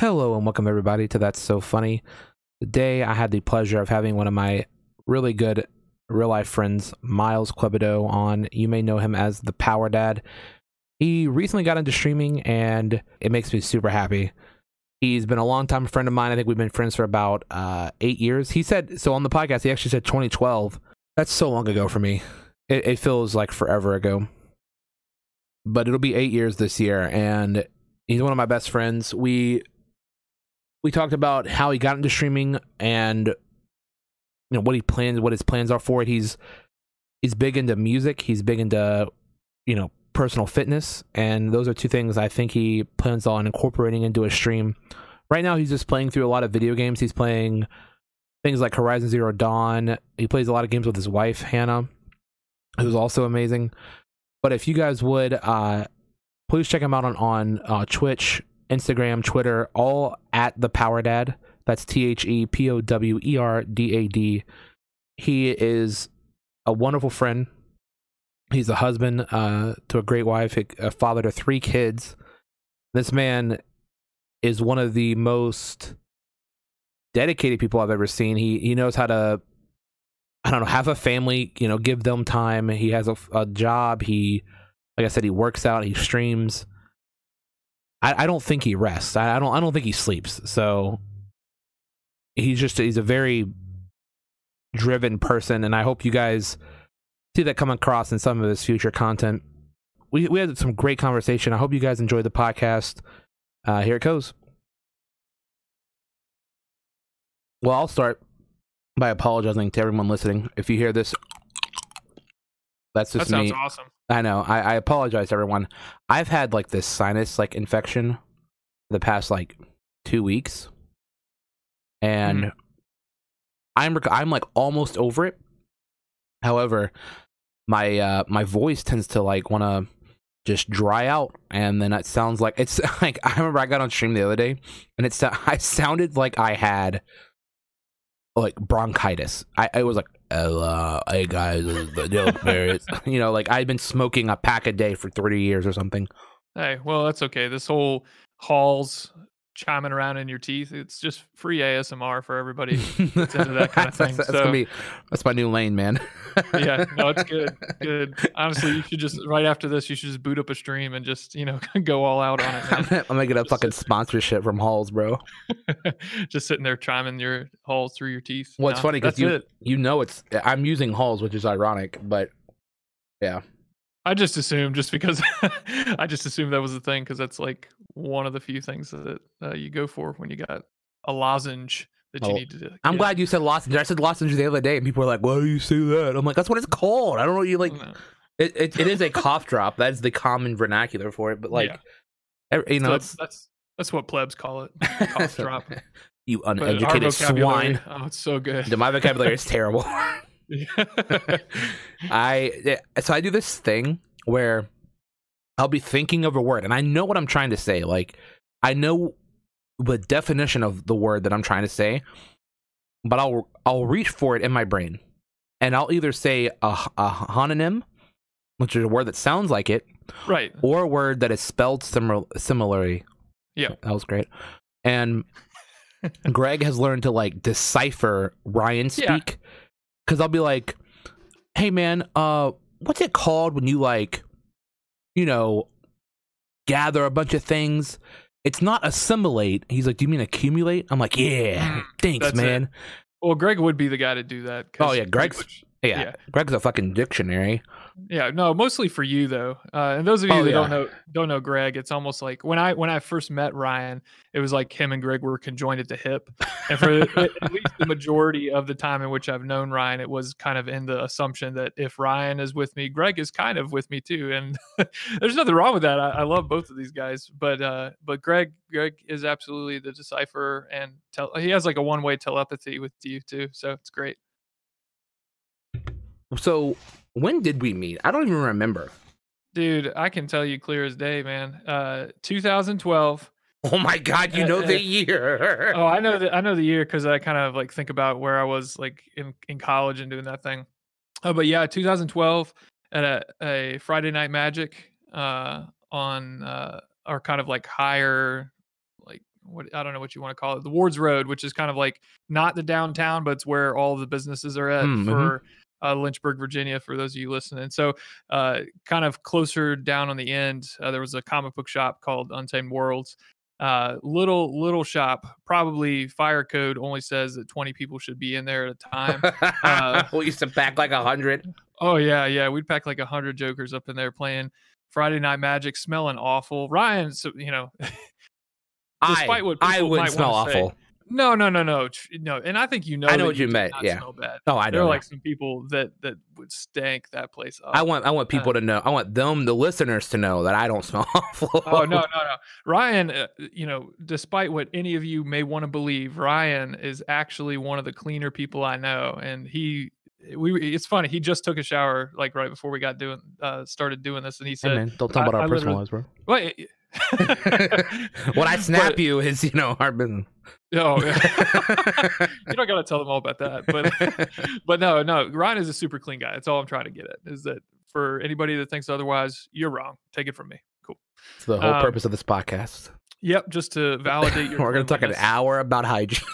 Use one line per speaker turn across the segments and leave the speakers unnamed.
Hello and welcome everybody to That's So Funny. Today I had the pleasure of having one of my really good real life friends, Miles Quebedo, on. You may know him as the Power Dad. He recently got into streaming and it makes me super happy. He's been a long time friend of mine. I think we've been friends for about uh, eight years. He said, so on the podcast, he actually said 2012. That's so long ago for me. It, it feels like forever ago. But it'll be eight years this year. And he's one of my best friends. We we talked about how he got into streaming and you know what he plans what his plans are for it. He's he's big into music. He's big into you know personal fitness. And those are two things i think he plans on incorporating into a stream. Right now he's just playing through a lot of video games. He's playing things like horizon zero dawn. He plays a lot of games with his wife hannah who's also amazing. But if you guys would uh please check him out on on uh, twitch Instagram, Twitter, all at the Power Dad. That's T H E P O W E R D A D. He is a wonderful friend. He's a husband uh, to a great wife, a father to three kids. This man is one of the most dedicated people I've ever seen. He he knows how to I don't know, have a family, you know, give them time. He has a, a job. He like I said, he works out, he streams I, I don't think he rests. I, I don't I don't think he sleeps. So he's just he's a very driven person, and I hope you guys see that come across in some of his future content. We we had some great conversation. I hope you guys enjoyed the podcast. Uh, here it goes. Well, I'll start by apologizing to everyone listening. If you hear this, that's just
that sounds
me.
awesome.
I know. I, I apologize, everyone. I've had like this sinus like infection the past like two weeks, and
Mhm.
I'm rec- I'm like almost over it. However, my uh my voice tends to like want to just dry out, and then it sounds like it's like I remember I got on stream the other day, and it's I sounded like I had like bronchitis. I, I was like, oh, uh, hey guys, this is the Barrett." you know, like I've been smoking a pack a day for 30 years or something.
Hey, well, that's okay. This whole halls chiming around in your teeth, it's just free ASMR for everybody.
that's,
into that kind of thing,
That's,
so-
gonna be that's my new lane, man.
yeah, no, it's good. Good. Honestly, you should just right after this, you should just boot up a stream and just, you know, go all out on it,
I'm gonna, get a
Just
fucking sponsorship from Halls, bro.
just sitting there chiming your halls through your teeth.
Well, it's
No,
funny because you
it.
you know it's I'm using Halls, which is ironic, but yeah,
I just assumed just because I just assumed that was the thing because that's like one of the few things that uh, you go for when you got a lozenge that you
Oh,
need to.
Do.
I'm
glad you said lozenge. I said lozenge the other day, and people were like, "Why do you say that?" I'm like, "That's what it's called." I don't know. You like
No.
it? It, it is a cough drop. That's the common vernacular for it. But like,
Yeah.
ev- you know,
So
it's
that's that's what plebs call it. Cough drop.
you uneducated swine.
Oh, it's so good.
My vocabulary is terrible. I so I do this thing where I'll be thinking of a word and I know what I'm trying to say. Like I know the definition of the word that I'm trying to say, but I'll I'll reach for it in my brain, and I'll either say a, a homonym, which is a word that sounds like it,
right.
or a word that is spelled similar similarly.
Yeah.
that was great. And Greg has learned to like decipher Ryan speak because I'll be like, "Hey man, uh, what's it called when you like, you know, gather a bunch of things?" It's not assimilate. He's like, "Do you mean accumulate?" I'm like, "Yeah,
Mm,
thanks,
that's it.
man."
Well, Greg would be the guy to do that.
Oh, yeah, Greg's- Yeah.
Yeah.
Greg's a fucking dictionary.
Yeah, no, mostly for you though. Uh, and those of you
Oh,
that
yeah.
don't know don't know Greg, it's almost like when I when I first met Ryan, it was like him and Greg were conjoined at the hip. And for at least the majority of the time in which I've known Ryan, it was kind of in the assumption that if Ryan is with me, Greg is kind of with me too. And there's nothing wrong with that. I, I love both of these guys, but uh, but Greg Greg is absolutely the decipher and tell he has like a one way telepathy with you too. So it's great.
So when did we meet? I don't even remember.
Dude, I can tell you clear as day, man. Uh 2012.
Oh my god, you
Uh,
know
uh,
the year.
Oh, I know the I know the year because I kind of like think about where I was like in, in college and doing that thing. Oh, but yeah, 2012 at a, a Friday Night Magic uh, on uh, our kind of like higher like what I don't know what you want to call it, the Wards Road, which is kind of like not the downtown, but it's where all the businesses are at
Mm, mhm.
for uh, Lynchburg, Virginia, for those of you listening. So, uh, kind of closer down on the end, uh, there was a comic book shop called Untamed Worlds. Uh, little little shop, probably fire code only says that 20 people should be in there at a time. uh,
we used to pack like a hundred.
Oh yeah, yeah. We'd pack like a hundred jokers up in there playing Friday Night Magic, smelling awful. Ryan, so you know, despite
I,
what
I wouldn't smell
wanna say,
awful.
No, no, no, no, no. And I think you know.
I know what you
did
meant,
not
yeah.
Smell bad.
Oh, I
There
know.
are like some people that that would stank that place up.
I want I want people to know. I want them, the listeners, to know that I don't smell awful.
Oh no, no, no. Ryan, uh, you know, despite what any of you may want to believe, Ryan is actually one of the cleaner people I know, and he. We it's funny. He just took a shower like right before we got doing uh started doing this, and he
Hey
said,
man, don't talk
I-
about our
I
personal lives, bro.
"Wait."
When I snap
But-
you is you know our business.
Oh, you don't got to tell them all about that, but but no, no. Ryan is a super clean guy. That's all I'm trying to get at. Is that for anybody that thinks otherwise, you're wrong. Take it from me. Cool.
It's the whole
Um,
purpose of this podcast.
Yep, just to validate your.
We're gonna talk an hour about hygiene.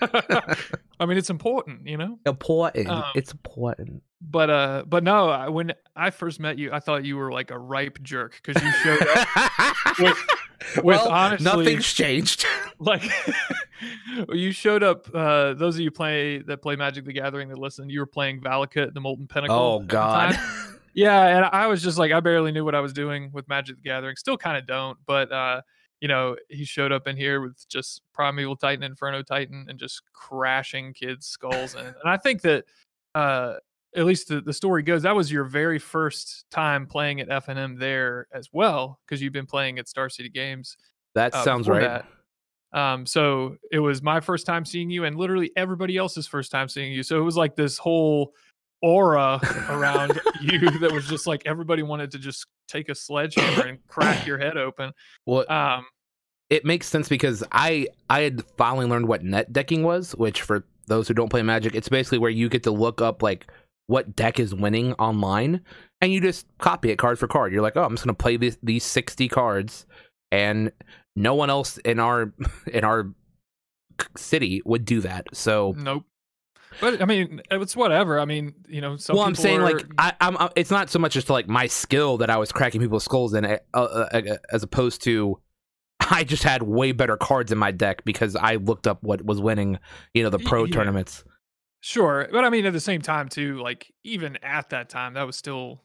I mean, it's important, you know.
important.
Um,
it's important.
But uh, but no. When I first met you, I thought you were like a ripe jerk because you showed up with, with
well,
honestly-
nothing's changed.
like you showed up. Uh, those of you play that play Magic the Gathering that listen, you were playing Valakut, the Molten Pinnacle.
Oh God.
Yeah, and I was just like, I barely knew what I was doing with Magic the Gathering. Still kind of don't, but uh, you know, he showed up in here with just Primeval Titan, Inferno Titan, and just crashing kids' skulls. And, and I think that, uh, at least the, the story goes, that was your very first time playing at FNM there as well, because you've been playing at Star City Games.
That
uh,
sounds right.
that. Um, so it was my first time seeing you, and literally everybody else's first time seeing you. So it was like this whole aura around you that was just like everybody wanted to just take a sledgehammer and crack your head open.
Well,
Um,
it makes sense because I I had finally learned what net decking was, which for those who don't play Magic, it's basically where you get to look up like what deck is winning online, and you just copy it card for card. You're like, oh, I'm just gonna play these these sixty cards, and no one else in our in our city would do that. So.
nope. But I mean, it's whatever. I mean, you know, some
well, I'm saying
are-
like I, I'm. uh, It's not so much just like my skill that I was cracking people's skulls in, uh, uh, uh, as opposed to I just had way better cards in my deck because I looked up what was winning, you know, the pro
yeah.
tournaments.
Sure, but I mean, at the same time, too, like even at that time, that was still,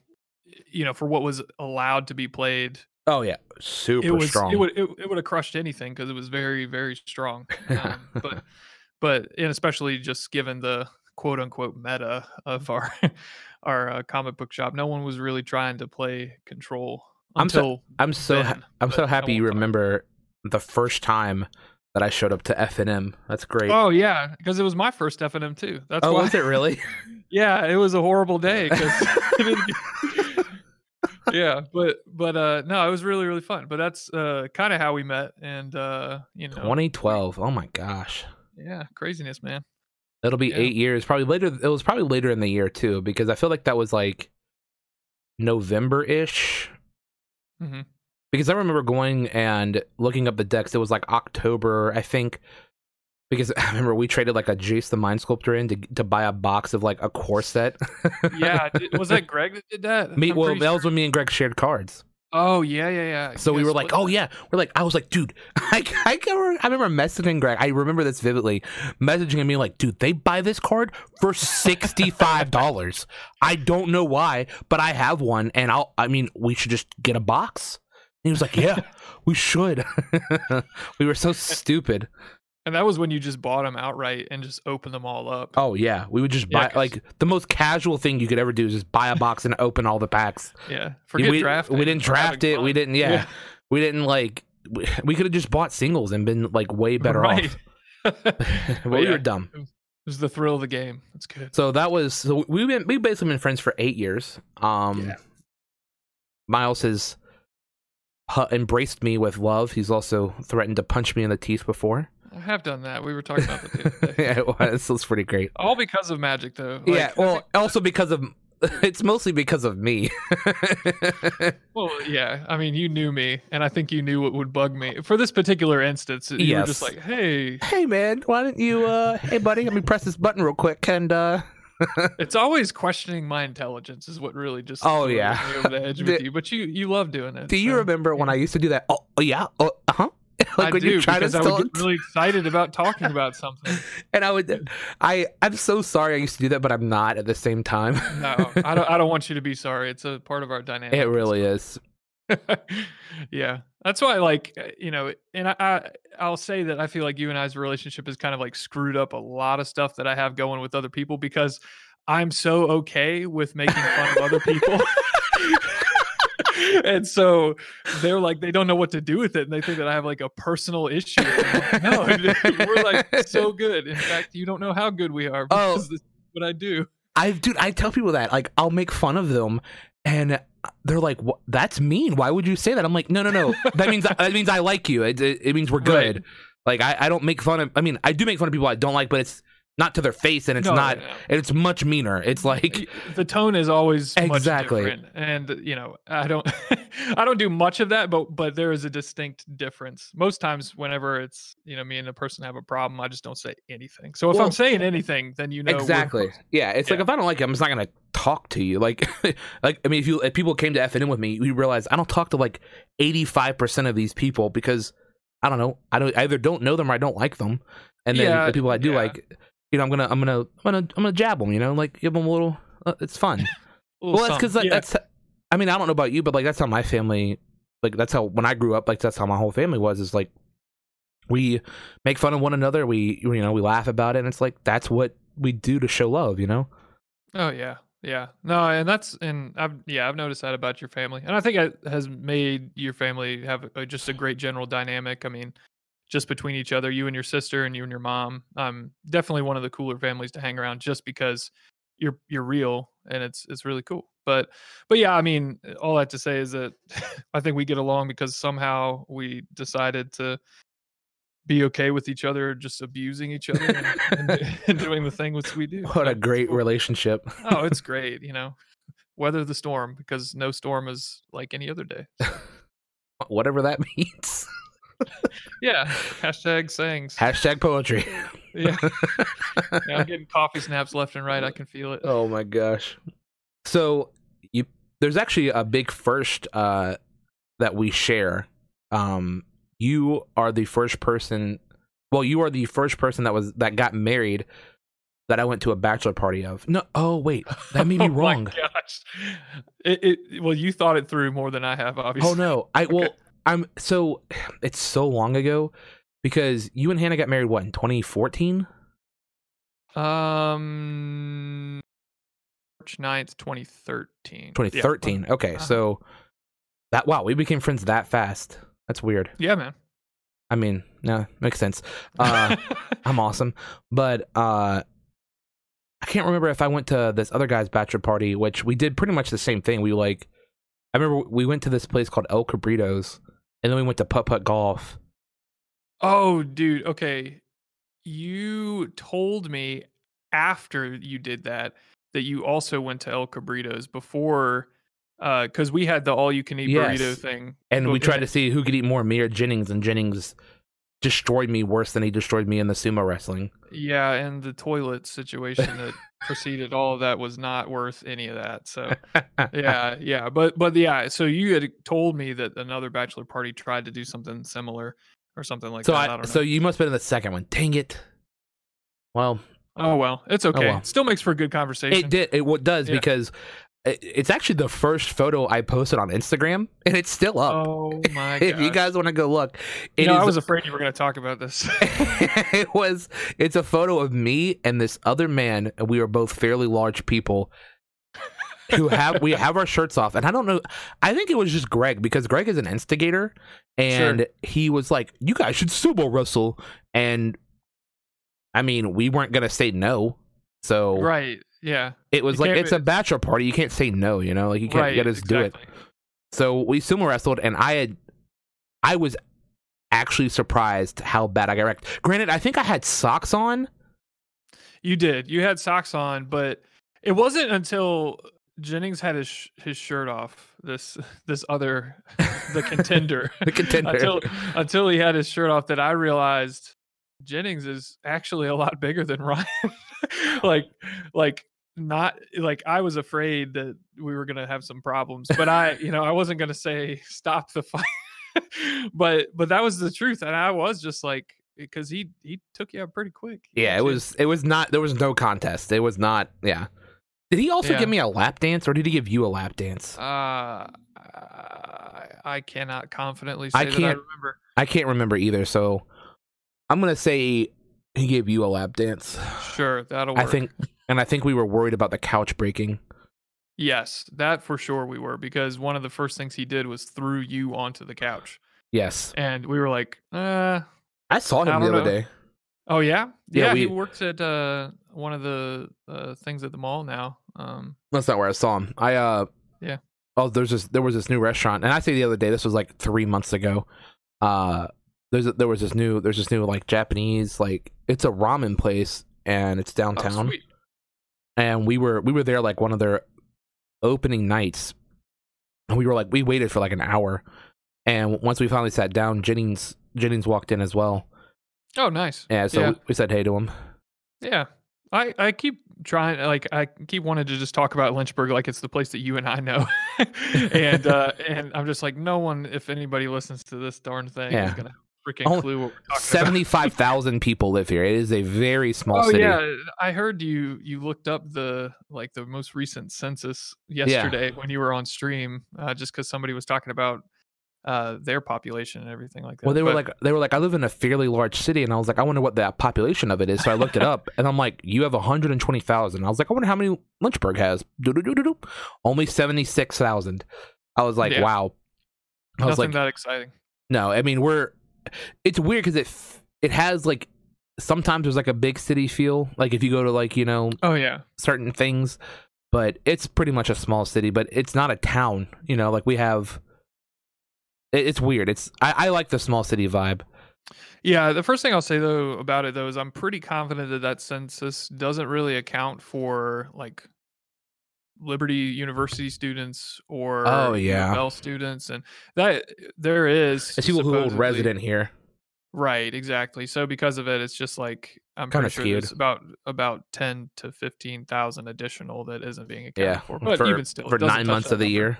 you know, for what was allowed to be played,
Oh yeah, super
it was
strong.
it would it, it would have crushed anything because it was very very strong. Um, but but and especially just given the quote unquote meta of our our uh, comic book shop, no one was really trying to play control
I'm so-
until
I'm so ha- I'm so happy you remember the first time that I showed up to FNM. That's great.
Oh yeah, because it was my first F and M too. That's
oh
why.
was it really?
yeah, it was a horrible day. yeah, but but uh no, it was really really fun. But that's uh kind of how we met, and uh you know,
2012. Oh my gosh.
yeah, craziness, man.
It'll be
Yeah.
eight years. Probably later. It was probably later in the year too, because I feel like that was like November ish.
hmm
Because I remember going and looking up the decks. It was like October, I think. Because I remember we traded like a Jace the Mind Sculptor in to to buy a box of like a core set.
Yeah, was that Greg that did that?
me?
I'm
Well, that
sure.
was when me and Greg shared cards.
Oh yeah, yeah, yeah.
So we were like, oh yeah, we're like, I was like, dude, I, I, I remember messaging Greg. I remember this vividly, messaging him being like, dude, they buy this card for sixty five dollars. I don't know why, but I have one, and I'll. I mean, we should just get a box. He was like, yeah, we should. we were so stupid.
And that was when you just bought them outright and just opened them all up.
Oh yeah, we would just
Yeah,
like the most casual thing you could ever do is just buy a box and open all the packs.
Yeah, forget
we,
drafting.
We didn't draft it. We didn't. Yeah, we didn't like. We, we could have just bought singles and been like way better
right.
off.
But
we
yeah,
were dumb.
It was the thrill of the game. That's good.
So that was so we've been we basically been friends for eight years. Um,
Yeah.
Miles has embraced me with love. He's also threatened to punch me in the teeth before.
I have done that. We were talking about that the other day.
yeah, it was, it was pretty great.
All because of magic, though.
yeah,
Like, I
well, also because of it's mostly because of me.
well, yeah. I mean, you knew me, and I think you knew what would bug me for this particular instance. You
Yes.
were just like, "Hey,
hey man, why don't you uh hey buddy, let me press this button real quick and uh
it's always questioning my intelligence is what really just
Oh, yeah.
me over the edge with
The-
you. But you you love doing it.
do you
so,
remember when. I used to do that? Oh, oh yeah. Oh, uh-huh. like
I
when
do
you try to
I would get really excited about talking about something.
and I would I I'm so sorry I used to do that, but I'm not at the same time.
No, I don't. I don't want you to be sorry. It's a part of our dynamic.
it really is.
yeah, that's why. Like uh, you know, and I, I I'll say that I feel like you and I's relationship has kind of like screwed up a lot of stuff that I have going with other people because I'm so okay with making fun of other people. and so they're like they don't know what to do with it and they think that i have like a personal issue it. no we're like so good in fact you don't know how good we are
Oh.
this is what i do
I dude, I tell people that like I'll make fun of them, and they're like, "What? That's mean. Why would you say that?" I'm like, "No, no, no. That means that means I like you. It, it, it means we're good.
Right.
Like I, I don't make fun of. I mean, I do make fun of people I don't like, but it's not to their face, and it's
No,
not.
no, no.
It's much meaner. It's like
the tone is always
Exactly.
much different and you know i don't i don't do much of that but but there is a distinct difference most times whenever it's you know me and a person have a problem i just don't say anything so if
Well,
i'm saying anything then you know
exactly. Yeah, it's like if I don't like you, I'm just not gonna talk to you. Like, like I mean, if you if people came to FNM with me, we realize I don't talk to like 85 percent of these people because I don't know. I don't I either don't know them or I don't like them. And then
Yeah,
the people I do
yeah.
like, you know, I'm gonna I'm gonna I'm gonna I'm gonna jab them. You know, like give them a little. Uh, it's fun. Well, that's because
something. Yeah.
that's. I mean, I don't know about you, but like that's how my family. Like that's how when I grew up, like that's how my whole family was. Is like we make fun of one another. We you know we laugh about it, and it's like that's what we do to show love. You know.
Oh yeah, yeah. No, and that's and I've yeah I've noticed that about your family, and I think it has made your family have a, just a great general dynamic. I mean, just between each other, you and your sister, and you and your mom. Um, definitely one of the cooler families to hang around, just because you're you're real and it's it's really cool. But but yeah, I mean, all that to say is that I think we get along because somehow we decided to be okay with each other just abusing each other and, and, and doing the thing which we do.
What a great relationship.
oh, it's great, you know. Weather the storm because no storm is like any other day.
Whatever that means.
Yeah. Hashtag sayings.
Hashtag poetry.
Yeah. yeah. I'm getting coffee snaps left and right. I can feel it.
oh my gosh. So you there's actually a big first uh that we share. Um you are the first person well, you are the first person that was that got married that I went to a bachelor party of. No oh wait, that may be
oh my
wrong.
gosh. It, it well, you thought it through more than I have, obviously.
Oh no. I well
Okay.
I'm so it's so long ago because you and Hannah got married what in 2014?
Um March 9th, 2013. Yeah.
2013. Okay,
Uh-huh.
so that wow, we became friends that fast. That's weird.
Yeah, man.
I mean, no, makes sense. Uh, I'm awesome, but uh, I can't remember if I went to this other guy's bachelor party, which we did pretty much the same thing. We like, I remember we went to this place called El Cabritos, and then we went to putt putt golf.
Oh, dude. Okay. You told me after you did that that you also went to El Cabritos before, uh, because we had the all you can eat burrito
Yes.
thing.
and we tried to see who could eat more, me or Jennings, and Jennings destroyed me worse than he destroyed me in the sumo wrestling.
Yeah, and the toilet situation that preceded all of that was not worth any of that. So yeah, yeah, but but yeah. So you had told me that another bachelor party tried to do something similar or something like
so
that. I,
I,
don't know.
so you must have been in the second one. Dang it. Well,
oh well, it's okay.
Oh, well.
Still makes for a good conversation.
It did. It what does
Yeah.
because it's actually the first photo I posted on Instagram, and it's still up.
Oh my god!
if you guys want to go look,
You
it
know, I
is-
was afraid you were going to talk about this.
it was. It's a photo of me and this other man, and we are both fairly large people. who have we have our shirts off and i don't know i think it was just greg because greg is an instigator and he was like you guys should sumo wrestle and i mean we weren't gonna say no so
right? Yeah.
it was
You
like it's a bachelor party. You can't say no. You know, like you can't
right.
get us do it. So we sumo wrestled, and I had, I was actually surprised how bad I got wrecked. Granted, I think I had socks on.
You did. You had socks on, but it wasn't until Jennings had his sh- his shirt off. This this other the contender
The contender.
until until he had his shirt off that I realized Jennings is actually a lot bigger than Ryan. like like not like I was afraid that we were gonna have some problems, but I you know I wasn't gonna say stop the fight. but but that was the truth, and I was just like because he he took you out pretty quick.
Yeah, it was it was not there was no contest. It was not yeah. Did he also
Yeah.
give me a lap dance or did he give you a lap dance?
Uh, I, cannot confidently say
I
that I
can't-
remember.
I can't remember either, so I'm gonna say he gave you a lap dance.
Sure, that'll work.
I think and I think we were worried about the couch breaking.
yes, that for sure we were because one of the first things he did was threw you onto the couch,
Yes.
and we were like, uh,
I saw him
I
the other
know.
day.
oh yeah,
Yeah,
yeah,
we-
he works at uh one of the uh, things at the mall now. Um,
That's not where I saw him. I uh
Yeah.
Oh, there's this there was this new restaurant, and I say the other day. This was like three months ago. Uh, there's a, there was this new there's this new like Japanese like it's a ramen place, and it's
oh,
downtown.
sweet.
And we were we were there like one of their opening nights, and we were like we waited for like an hour, and once we finally sat down, Jennings Jennings walked in as well.
Oh, nice.
Yeah, so
Yeah.
We, said hey to him.
Yeah. I, I keep trying like I keep wanting to just talk about Lynchburg like it's the place that you and I know. and uh and I'm just like no one if anybody listens to this darn thing
Yeah.
is gonna freaking
Only
clue what we're talking
Seventy five thousand people live here. It is a very small.
Oh
city.
yeah, I heard you you looked up the like the most recent census yesterday when you were on stream uh, just cuz somebody was talking about uh their population and everything like that.
Well, they were
But-
like, they were like, I live in a fairly large city, and I was like, I wonder what the population of it is. So I looked it up, and I'm like, you have 120,000. I was like, I wonder how many Lynchburg has. Do-do-do-do-do. Only 76,000. I was like,
Yeah.
wow. I was like,
that exciting.
no, I mean, we're. It's weird because it f- it has like sometimes there's like a big city feel, like if you go to like you know
Oh yeah.
certain things, but it's pretty much a small city, but it's not a town. You know, like we have. it- It's weird. It's I, I like the small city vibe.
Yeah, the first thing I'll say though about it though is I'm pretty confident that that census doesn't really account for like Liberty University students
oh,
or Oh,
yeah.
L students, and that there is
It's people who
supposedly-
resident here.
right? Exactly. So because of it, it's just like I'm
Kinda
sure
skewed.
there's about about ten to fifteen thousand additional that isn't being accounted
Yeah,
for. But
for,
even still,
for nine months of the
number.
year.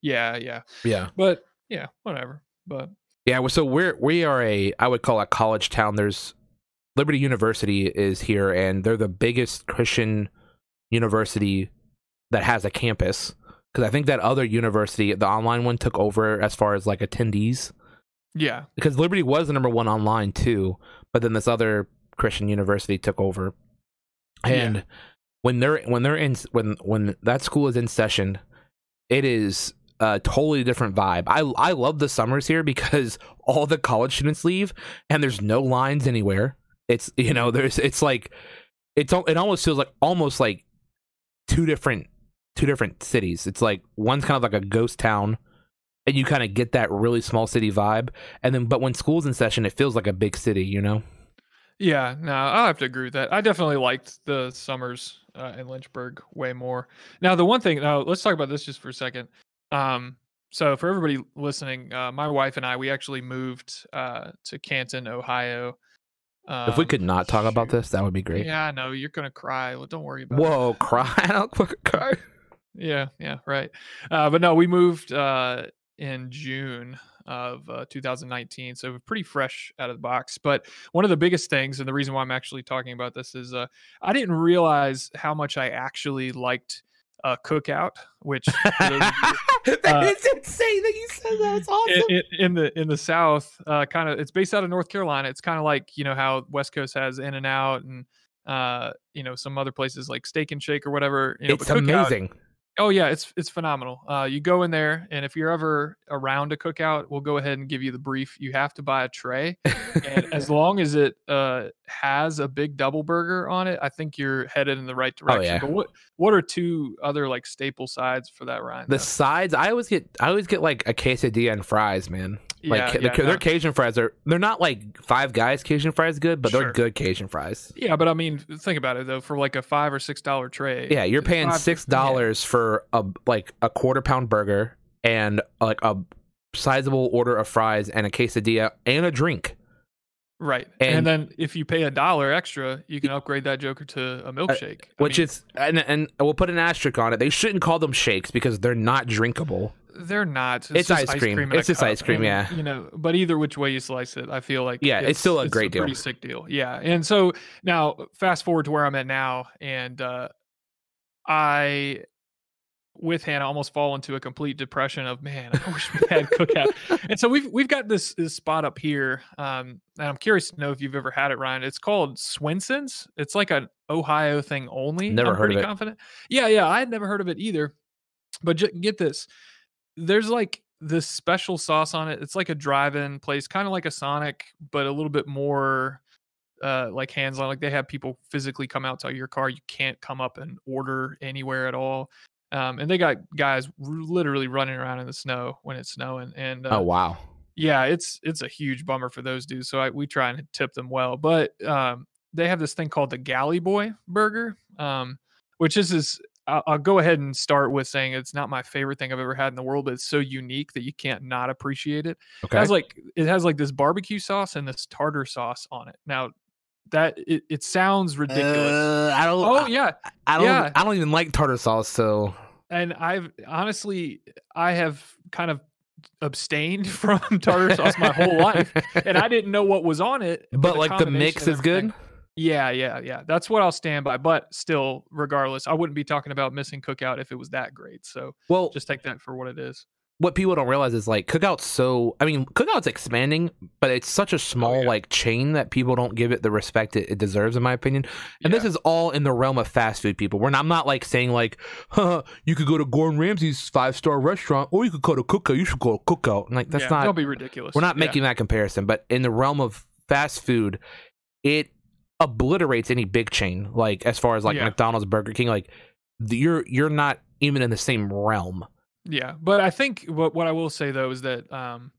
Yeah, yeah.
Yeah,
But yeah, whatever. But
yeah. So we're we are a I would call a college town. There's Liberty University is here, and they're the biggest Christian university that has a campus. Because I think that other university, the online one, took over as far as like attendees.
yeah,
Because Liberty was the number one online too, but then this other Christian university took over. And
Yeah.
when they're when they're in when when that school is in session, it is a totally different vibe. I I love the summers here because all the college students leave and there's no lines anywhere. It's you know there's it's like it's it almost feels like almost like two different two different cities. It's like one's kind of like a ghost town and you kind of get that really small city vibe and then but when school's in session it feels like a big city, you know.
Yeah, no, I'll have to agree with that. I definitely liked the summers uh, in Lynchburg way more. Now, the one thing, now let's talk about this just for a second. Um, so for everybody listening, uh, my wife and I, we actually moved uh, to Canton, Ohio. Um,
if we could not talk about this, that would be great.
Yeah, I know you're gonna cry. Well, don't worry about it.
Whoa, cry! I'll fucking cry.
Yeah, yeah, right. Uh, but no, we moved uh, in June of uh, 2019, so pretty fresh out of the box. But one of the biggest things, and the reason why I'm actually talking about this is, uh, I didn't realize how much I actually liked uh, Cookout, which for those of you-
That
Uh,
is insane that you said that. It's awesome.
in, in, the in the South, uh, kind of, it's based out of North Carolina. It's kind of like you know how West Coast has In and Out and uh, you know some other places like Steak and Shake or whatever. You know,
it's
but Cookout-
amazing.
Oh yeah, it's it's phenomenal. Uh, you go in there, and if you're ever around a cookout, we'll go ahead and give you the brief. You have to buy a tray, and as long as it uh, has a big double burger on it, I think you're headed in the right oh, direction.
Oh, yeah.
But what what are two other like staple sides for that, Ryan?
The sides, I always get, I always get like a quesadilla and fries, man. Like
yeah,
the,
yeah,
their
no.
Cajun fries are, they're not like Five Guys Cajun fries good, but
Sure.
they're good Cajun fries.
Yeah, but I mean, think about it though. For like a five or six dollar tray,
Yeah, you're paying
five-
six
yeah.
dollars for a like a quarter pound burger and like a sizable order of fries and a quesadilla and a drink.
Right?
And-
And, then if you pay a dollar extra, you can upgrade that joker to a milkshake.
Uh, which
mean,
is and and we'll put an asterisk on it. They shouldn't call them shakes because they're not drinkable.
they're not.
It's
just
ice cream.
a
It's just
cup,
ice cream,
and,
yeah.
You know, but either which way you slice it, I feel like
Yeah, it's still a great deal.
Pretty sick deal. Yeah, and so now fast forward to where I'm at now, and uh, I with Hannah almost fall into a complete depression of man, I wish we had cookout. and so we've we've got this, this spot up here, um, and I'm curious to know if you've ever had it, Ryan. It's called Swenson's. It's like an Ohio thing only.
Never
I'm
heard of it.
confident. Yeah, yeah, I had never heard of it either. But j- get this, there's like this special sauce on it. It's like a drive-in place, kind of like a Sonic, but a little bit more uh like hands on like they have people physically come out to your car you can't come up and order anywhere at all um and they got guys r- literally running around in the snow when it's snowing and uh,
oh wow.
yeah it's it's a huge bummer for those dudes so I, we try and tip them well but um they have this thing called the galley boy burger um which is this I'll, I'll go ahead and start with saying it's not my favorite thing i've ever had in the world but it's so unique that you can't not appreciate it
Okay.
it has like it has like this barbecue sauce and this tartar sauce on it now that it, it sounds ridiculous
Uh, I don't.
oh yeah
I don't.
yeah.
I don't even like tartar sauce. So
and i've honestly i have kind of abstained from tartar sauce my whole life and i didn't know what was on it
but like the mix is good.
yeah yeah yeah that's what i'll stand by but still regardless i wouldn't be talking about missing cookout if it was that great so
Well,
just take that for what it is
what people don't realize is like cookout's so i mean cookout's expanding but it's such a small
Oh, yeah.
like chain that people don't give it the respect it, it deserves in my opinion. And this is all in the realm of fast food people. We're not, i'm not like saying like huh, you could go to gordon ramsay's five star restaurant or you could go to cookout. You should go to cookout. And like that's
yeah,
not
don't be ridiculous.
we're not
Yeah.
making that comparison but in the realm of fast food it obliterates any big chain like as far as like
Yeah.
mcdonald's burger king like the, you're you're not even in the same realm
Yeah, but I think what what I will say though is that um,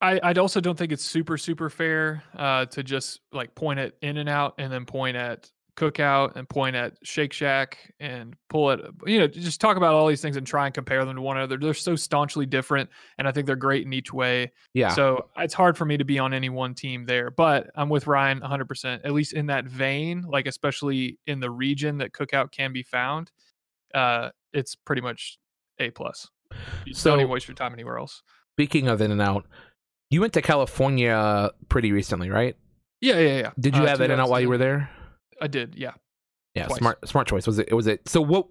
I I also don't think it's super super fair uh, to just like point at In and Out and then point at Cookout and point at Shake Shack and pull it. You know, just talk about all these things and try and compare them to one another. They're so staunchly different, and I think they're great in each way.
yeah
So it's hard for me to be on any one team there, but I'm with Ryan 100%, at least in that vein, like especially in the region that Cookout can be found. Uh, it's pretty much A plus. You
So-
don't even waste your time anywhere else.
Speaking of In and Out, you went to California pretty recently, right?
Yeah, yeah, yeah.
Did you
Uh,
have In and Out while you were there?
I did, yeah.
Yeah,
Twice.
smart smart choice. Was it was it so what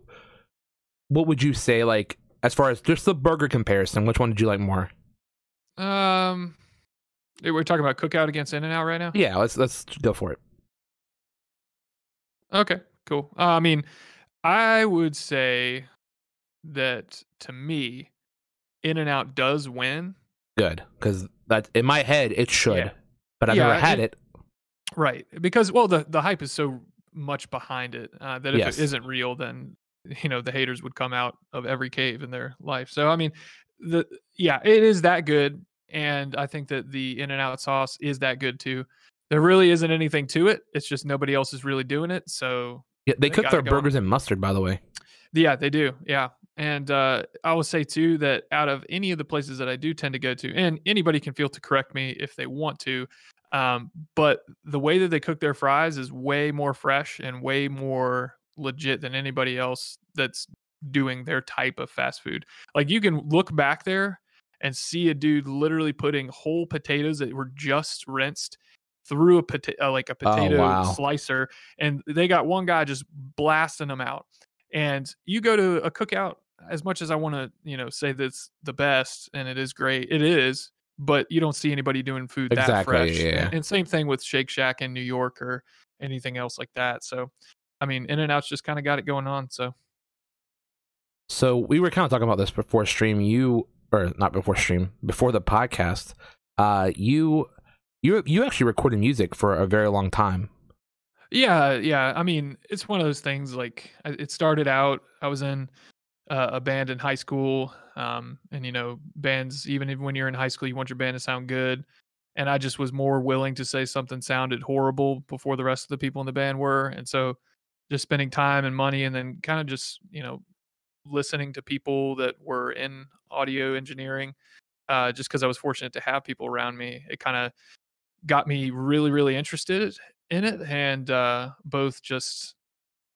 what would you say like as far as just the burger comparison, which one did you like more?
Um, eh, we're talking about Cookout against In and Out right now.
Yeah, let's let's go for it.
Okay, cool. Uh, I mean, I would say that to me, In and Out does win.
Good. Because that in my head it should.
Yeah.
But I've
Yeah,
never had
it-
it.
Right. Because well the the hype is so much behind it uh, that if
Yes.
it isn't real then you know the haters would come out of every cave in their life. So I mean the yeah, it is that good and I think that the in and out sauce is that good too. There really isn't anything to it. It's just nobody else is really doing it. So
Yeah, they
They
cook their burgers in mustard, by the way.
yeah, they do. Yeah. And uh, I will say too that out of any of the places that I do tend to go to, and anybody can feel to correct me if they want to, um, but the way that they cook their fries is way more fresh and way more legit than anybody else that's doing their type of fast food. Like you can look back there and see a dude literally putting whole potatoes that were just rinsed through a potato uh, like a potato
wow.
slicer and they got one guy just blasting them out and you go to a cookout as much as i want to you know say that's the best and it is great it is but you don't see anybody doing food that
Exactly,
fresh
yeah.
and, and same thing with shake shack in new york or anything else like that so i mean in and out's just kind of got it going on so
So we were kind of talking about this before stream. You or not before stream, before the podcast. Uh, you You you actually recorded music for a very long time.
Yeah, yeah. I mean, it's one of those things. Like, it started out. I was in uh, a band in high school, um, and you know, bands. Even when you're in high school, you want your band to sound good. And I just was more willing to say something sounded horrible before the rest of the people in the band were. And so, just spending time and money, and then kind of just you know, listening to people that were in audio engineering. Uh, just because I was fortunate to have people around me, it kind of got me really, really interested in it and uh, both just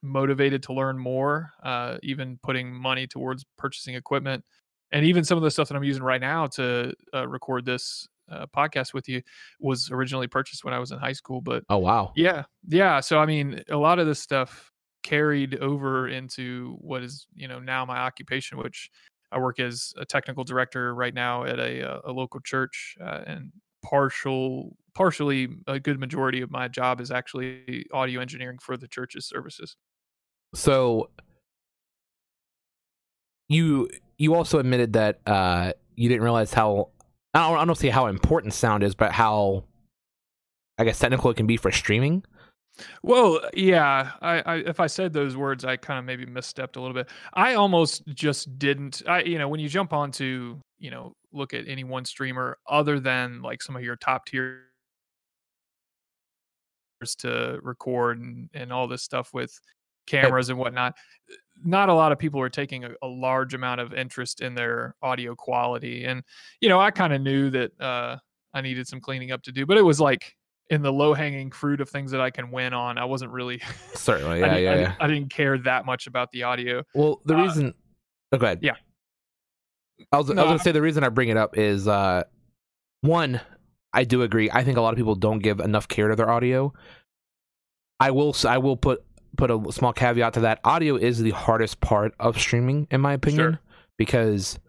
motivated to learn more, uh, even putting money towards purchasing equipment. And even some of the stuff that I'm using right now to uh, record this uh, podcast with you was originally purchased when I was in high school. But
Oh wow.
yeah, yeah. So, I mean, a lot of this stuff carried over into what is, you know, now my occupation, which I work as a technical director right now at a, uh, a local church uh, and partial partially a good majority of my job is actually audio engineering for the church's services.
So you you also admitted that uh, you didn't realize how I don't, I don't see how important sound is, but how I guess technical it can be for streaming.
Well, yeah. I, I if I said those words, I kind of maybe misstepped a little bit. I almost just didn't. I you know when you jump onto you know look at any one streamer other than like some of your top tier to record and, and all this stuff with cameras and whatnot not a lot of people are taking a, a large amount of interest in their audio quality and you know i kind of knew that uh i needed some cleaning up to do but it was like in the low hanging fruit of things that i can win on i wasn't really
Certainly,
I,
yeah,
didn't-
yeah,
I,
yeah.
didn't- I didn't care that much about the audio
Well, the
Uh,
reason. Oh, go ahead.
yeah.
I was, I
No,
was gonna say the reason I bring it up is uh, one, I do agree. I think a lot of people don't give enough care to their audio. I will. I will put put a small caveat to that. Audio is the hardest part of streaming, in my opinion,
Sure.
because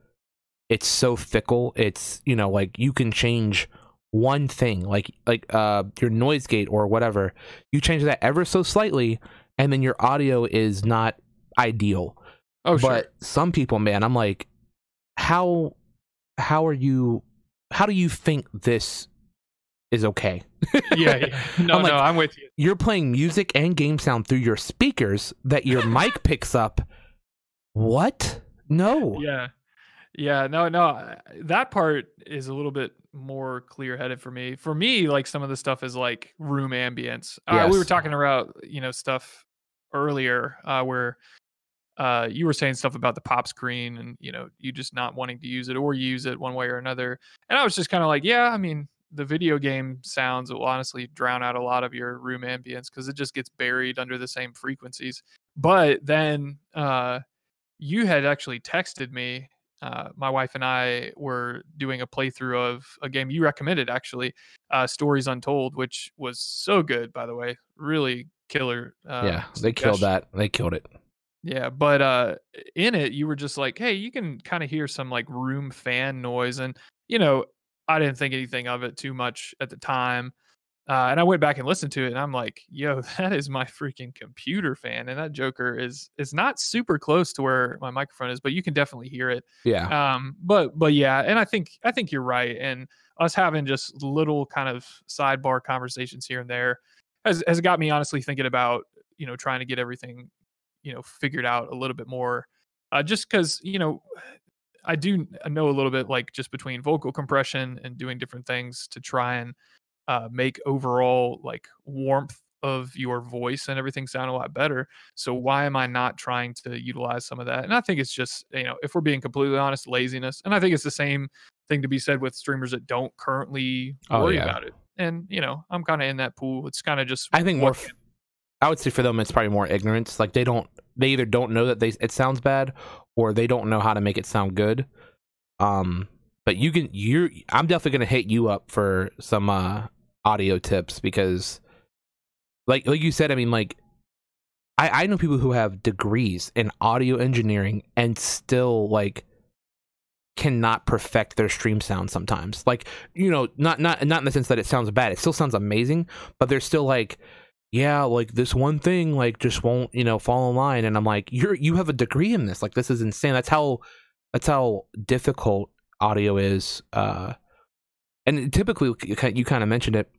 it's so fickle. It's you know like you can change one thing, like like uh your noise gate or whatever. You change that ever so slightly, and then your audio is not ideal
oh sure
but some people man i'm like how how are you how do you think this is okay
yeah, yeah. no
I'm like-
no i'm with you
you're playing music and game sound through your speakers that your mic picks up what no
Yeah. Yeah, no, no. That part is a little bit more clear headed for me. For me, like some of the stuff is like room ambience. Uh, we were talking about, you know, stuff earlier uh, where uh, you were saying stuff about the pop screen and, you know, you just not wanting to use it or use it one way or another. And I was just kind of like, yeah, I mean, the video game sounds will honestly drown out a lot of your room ambience because it just gets buried under the same frequencies. But then uh, you had actually texted me. Uh, my wife and I were doing a playthrough of a game you recommended, actually, uh, Stories Untold, which was so good, by the way. Really killer. Uh,
yeah they killed that they killed it
Yeah, but uh in it you were just like, hey, you can kind of hear some like room fan noise and you know, I didn't think anything of it too much at the time. Uh, and I went back and listened to it and I'm like, yo, that is my freaking computer fan and that joker is is not super close to where my microphone is, but you can definitely hear it.
yeah
Um but but yeah, and I think I think you're right and us having just little kind of sidebar conversations here and there has has got me honestly thinking about, you know, trying to get everything you know figured out a little bit more uh, just because you know i do know a little bit like just between vocal compression and doing different things to try and uh, make overall like warmth of your voice and everything sound a lot better. So why am i not trying to utilize some of that? And i think it's just you know if we're being completely honest laziness. And i think it's the same thing to be said with streamers that don't currently
Oh,
worry
yeah.
about it. And you know i'm kind of in that pool. It's kind of just
i think more f- i would say for them it's probably more ignorance. Like they don't they either don't know that they it sounds bad or they don't know how to make it sound good. Um but you can you're i'm definitely gonna hit you up for some uh audio tips because like like you said i mean like i i know people who have degrees in audio engineering and still like cannot perfect their stream sound sometimes. Like you know not not not in the sense that it sounds bad it still sounds amazing but they're still like yeah like this one thing like just won't you know fall in line and i'm like you're you have a degree in this like this is insane that's how that's how difficult audio is uh and typically you kind of mentioned it.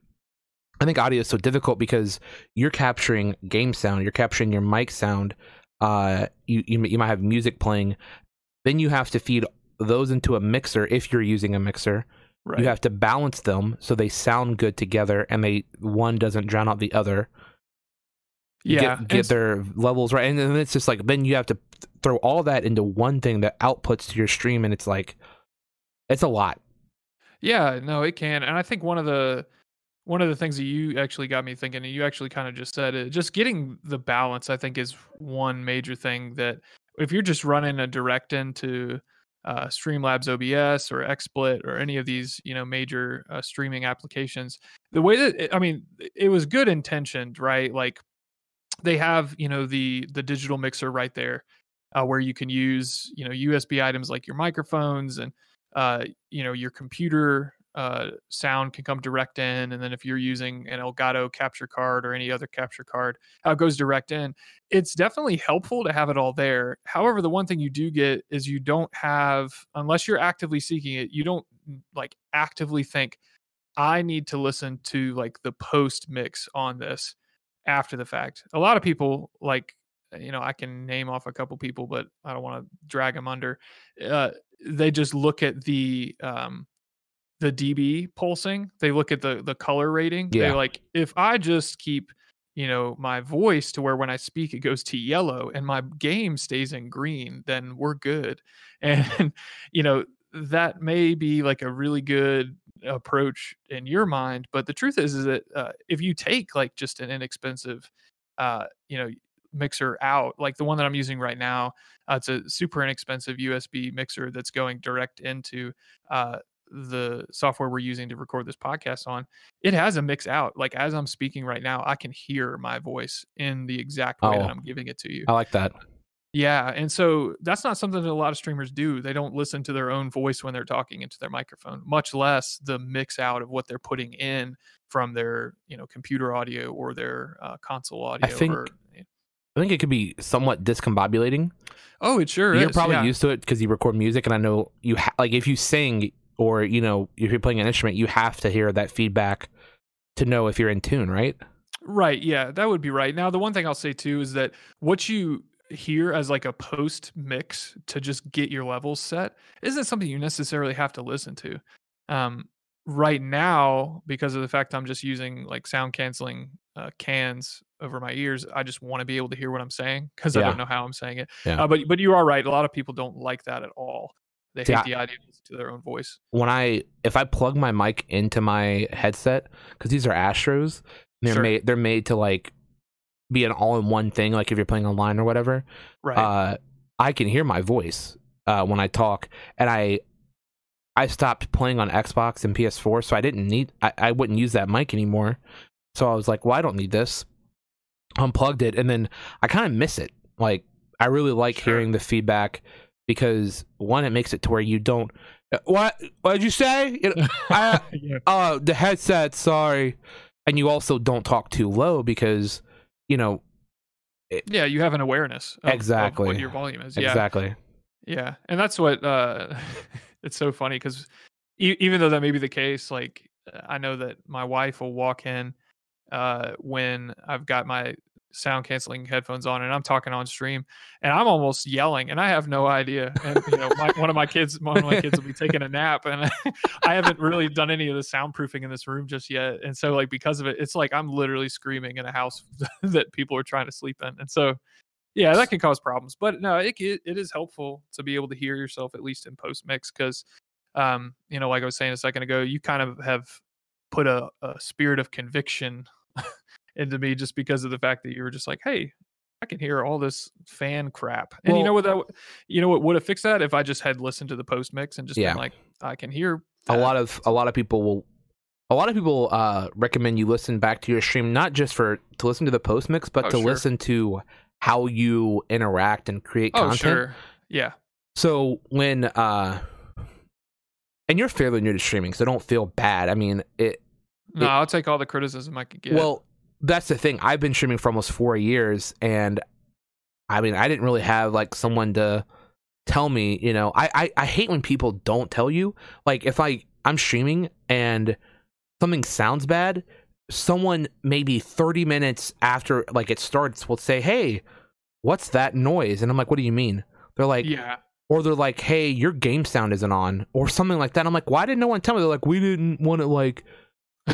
I think audio is so difficult because you're capturing game sound, you're capturing your mic sound. Uh, you, you you might have music playing, then you have to feed those into a mixer if you're using a mixer.
Right.
You have to balance them so they sound good together, and they one doesn't drown out the other.
yeah.
get, get their levels right, and then it's just like then you have to throw all that into one thing that outputs to your stream, and it's like it's a lot.
Yeah, no, it can. And I think one of the one of the things that you actually got me thinking, and you actually kind of just said it, just getting the balance, I think, is one major thing that if you're just running a direct into uh, Streamlabs OBS or XSplit or any of these, you know, major uh, streaming applications, the way that it, I mean, it was good intentioned, right? Like they have, you know, the the digital mixer right there, uh, where you can use, you know, USB items like your microphones and uh, you know your computer uh, sound can come direct in, and then if you're using an Elgato capture card or any other capture card, how it goes direct in. It's definitely helpful to have it all there. However, the one thing you do get is you don't have, unless you're actively seeking it, you don't like actively think, I need to listen to like the post mix on this after the fact. A lot of people like you know, I can name off a couple people, but I don't want to drag them under. Uh, they just look at the um, the dB pulsing. They look at the the color rating.
Yeah.
They're like, if I just keep you know my voice to where when I speak it goes to yellow and my game stays in green, then we're good. And you know that may be like a really good approach in your mind, but the truth is, is that uh, if you take like just an inexpensive, uh, you know, mixer out, like the one that I'm using right now. Uh, it's a super inexpensive USB mixer that's going direct into uh, the software we're using to record this podcast on. It has a mix out. Like as I'm speaking right now, I can hear my voice in the exact way
Oh.
that I'm giving it to you.
I like that.
Yeah, and so that's not something that a lot of streamers do. They don't listen to their own voice when they're talking into their microphone, much less the mix out of what they're putting in from their, you know, computer audio or their uh, console audio.
I think
or,
I think it could be somewhat discombobulating.
oh, it sure
You're
is.
probably
yeah.
used to it because you record music, and I know you ha- like if you sing or you know if you're playing an instrument, you have to hear that feedback to know if you're in tune, right?
Right. Yeah, that would be right. Now, the one thing I'll say too is that what you hear as like a post mix to just get your levels set isn't something you necessarily have to listen to. Um, right now, because of the fact I'm just using like sound canceling uh, cans over my ears, I just want to be able to hear what I'm saying because I don't know how I'm saying it.
Yeah.
Uh, but but you are right. A lot of people don't like that at all. They hate the idea to their own voice.
When I if I plug my mic into my headset because these are Astros, they're
Sure.
made they're made to like be an all in one thing. Like if you're playing online or whatever,
Right.
uh, I can hear my voice uh, when I talk, and I I stopped playing on Xbox and PS4, so I didn't need I, I wouldn't use that mic anymore. So I was like, well, I don't need this. Unplugged it, and then I kind of miss it. Like I really like
Sure.
hearing the feedback because one, it makes it to where you don't. "Uh, What? What did you say? Know, I,
yeah.
uh, the headset. Sorry, and you also don't talk too low because you know
Yeah, you have an awareness of, of
Exactly.
what your volume is. Yeah.
exactly.
Yeah, and that's what uh, it's so funny because e- even though that may be the case, like uh, I know that my wife will walk in uh, when I've got my sound canceling headphones on and I'm talking on stream and I'm almost yelling and I have no idea. And you know, my, one of my kids, one of my kids will be taking a nap and I haven't really done any of the soundproofing in this room just yet. And so like because of it, it's like I'm literally screaming in a house that people are trying to sleep in. And so yeah, that can cause problems. But no, it it, it is helpful to be able to hear yourself at least in post mix because um, you know, like I was saying a second ago, you kind of have put a, a spirit of conviction into me just because of the fact that you were just like, hey, I can hear all this fan crap. And you know what that you know what would have fixed that if I just had listened to the post mix and just
Yeah.
been like, I can hear
a lot of a lot of people will a lot of people uh recommend you listen back to your stream not just for to listen to the post mix but
Oh,
to
sure.
listen to how you interact and create
Oh,
content
sure. Yeah.
so when uh and you're fairly new to streaming so don't feel bad i mean it
No,
It-
I'll take all the criticism I could get.
well that's the thing i've been streaming for almost four years and i mean i didn't really have like someone to tell me you know i i, I hate when people don't tell you like if i I'm streaming and something sounds bad, someone maybe 30 minutes after like it starts will say, "Hey, what's that noise?" And I'm like, "What do you mean?" They're like,
yeah,
or they're like, "Hey, your game sound isn't on," or something like that. I'm like, "Why didn't no one tell me?" They're like, "We didn't want to like."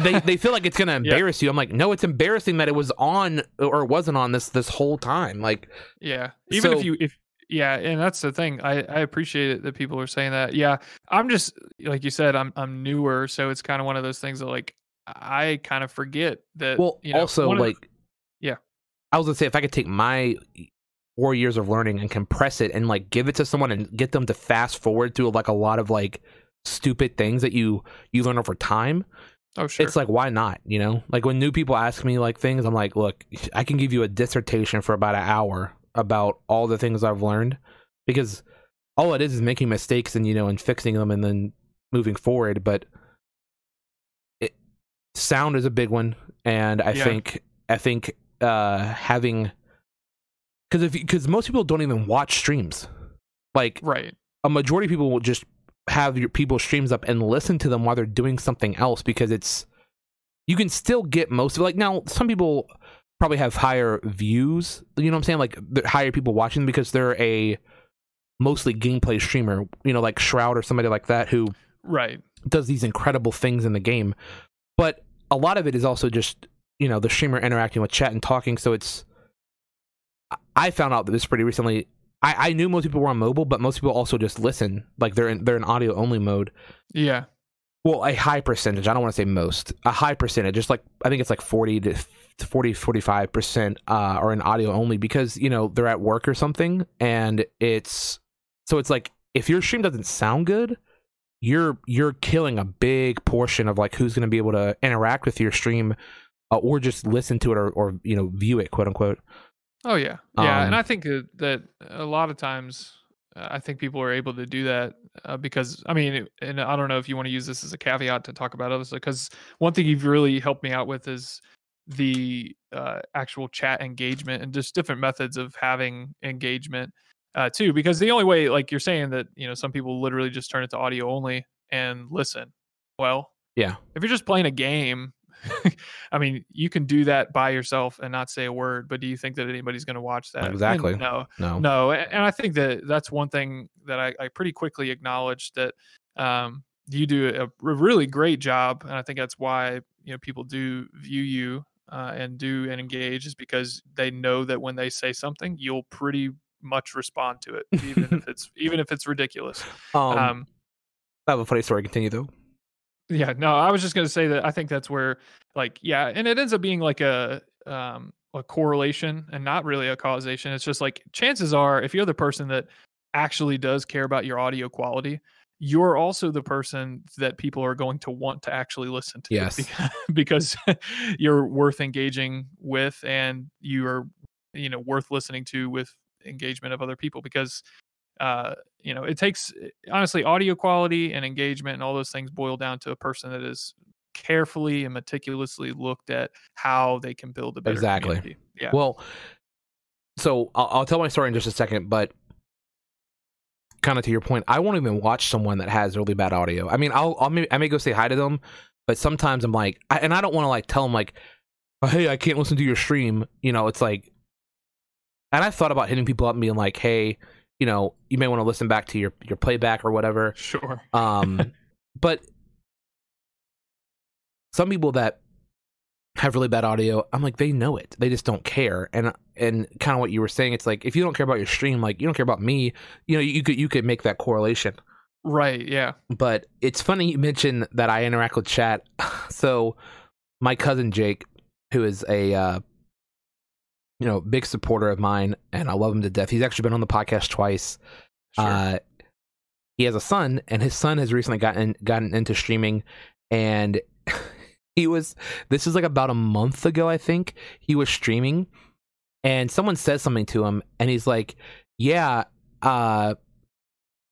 They they feel like it's gonna
Yeah.
embarrass you. I'm like, no, it's embarrassing that it was on or it wasn't on this this whole time. Like,
yeah. Even
So-
if you if yeah, and that's the thing. I I appreciate it that people are saying that. Yeah, I'm just like you said. I'm I'm newer, so it's kind of one of those things that like I kind of forget that.
well,
you know,
also
of the-
like,
Yeah.
I was gonna say if I could take my four years of learning and compress it and like give it to someone and get them to fast forward through like a lot of like stupid things that you you learn over time
oh sure,
it's like why not you know like when new people ask me like things i'm like look i can give you a dissertation for about an hour about all the things i've learned because all it is is making mistakes and you know and fixing them and then moving forward but it sound is a big one and i
Yeah.
think i think uh having because if because most people don't even watch streams like
right.
a majority of people will just have your people's streams up and listen to them while they're doing something else because it's you can still get most of it. like now some people probably have higher views you know what i'm saying like the higher people watching because they're a mostly gameplay streamer you know like shroud or somebody like that who
Right.
does these incredible things in the game but a lot of it is also just you know the streamer interacting with chat and talking so it's I- i found out that this pretty recently i i knew most people were on mobile but most people also just listen. Like they're in they're in audio only mode.
Yeah.
well a high percentage. I don't want to say most. A high percentage. Just like i think it's like 40 to 40 45 percent uh are in audio only because you know they're at work or something and it's so it's like if your stream doesn't sound good you're you're killing a big portion of like who's going to be able to interact with your stream uh, or just listen to it or, or you know view it quote unquote
Oh yeah, yeah,
Um,
and I think that, that a lot of times, uh, I think people are able to do that uh, because I mean, and I don't know if you want to use this as a caveat to talk about others, because one thing you've really helped me out with is the uh, actual chat engagement and just different methods of having engagement uh, too. Because the only way, like you're saying, that you know some people literally just turn it to audio only and listen. Well,
yeah
if you're just playing a game i mean you can do that by yourself and not say a word but do you think that anybody's going to watch that? And
Exactly.
no.
No.
No a- and i think that that's one thing that i, I pretty quickly acknowledged that um, you do a, a really great job and i think that's why you know people do view you uh, and do and engage is because they know that when they say something you'll pretty much respond to it even if it's even if it's ridiculous.
Um,
um
i have a funny story continue though
Yeah, no, I was just gonna say that I think that's where, like, yeah, and it ends up being like a um a correlation and not really a causation. It's just like chances are, if you're the person that actually does care about your audio quality, you're also the person that people are going to want to actually listen to.
Yes.
beca- because you're worth engaging with, and you are, you know, worth listening to with engagement of other people because uh you know it takes honestly audio quality and engagement and all those things boil down to a person that is carefully and meticulously looked at how they can build a better
Exactly.
community. yeah
Well, so I'll, I'll tell my story in just a second, but kind of to your point, I won't even watch someone that has really bad audio. I mean, I'll, I'll may, I may go say hi to them, but sometimes I'm like, I, and I don't want to like tell them like, oh, hey, I can't listen to your stream. You know, it's like, and I've thought about hitting people up and being like, hey, you know, you may want to listen back to your your playback or whatever.
sure
Um, but some people that have really bad audio, I'm like, they know it. They just don't care. And and kind of what you were saying, it's like if you don't care about your stream, like you don't care about me, you know, you could you could make that correlation.
right yeah
But it's funny you mentioned that I interact with chat. So my cousin Jake, who is a uh, you know big supporter of mine, and I love him to death. He's actually been on the podcast twice.
sure.
Uh, he has a son, and his son has recently gotten gotten into streaming, and he was. This is like about a month ago, I think. He was streaming, and someone says something to him, and he's like, "Yeah, uh,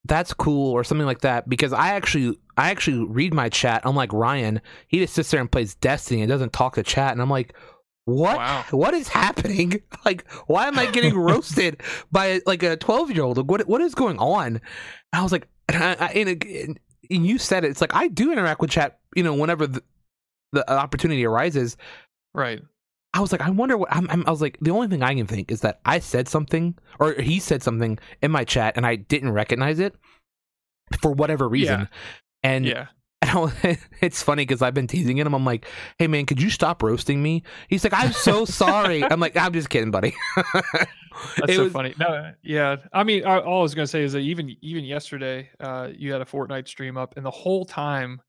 that's cool," or something like that. Because I actually, I actually read my chat. Unlike Ryan, he just sits there and plays Destiny and doesn't talk to chat, and I'm like. What?
Wow.
What is happening? Like, why am I getting roasted by like a twelve year old? What What is going on? And I was like, and I, I, and, and you said it. It's like I do interact with chat. You know, whenever the, the opportunity arises.
Right.
I was like, I wonder what. I'm, I'm, I was like, the only thing I can think is that I said something, or he said something in my chat, and I didn't recognize it for whatever reason.
Yeah.
And
Yeah.
Was- it's funny because I've been teasing him. I'm like, hey man, could you stop roasting me? He's like, I'm so sorry. I'm like, I'm just kidding, buddy.
That's
It
so
was-
funny. No, yeah. I mean, I, all I was gonna say is that even even yesterday, uh, you had a Fortnite stream up, and the whole time,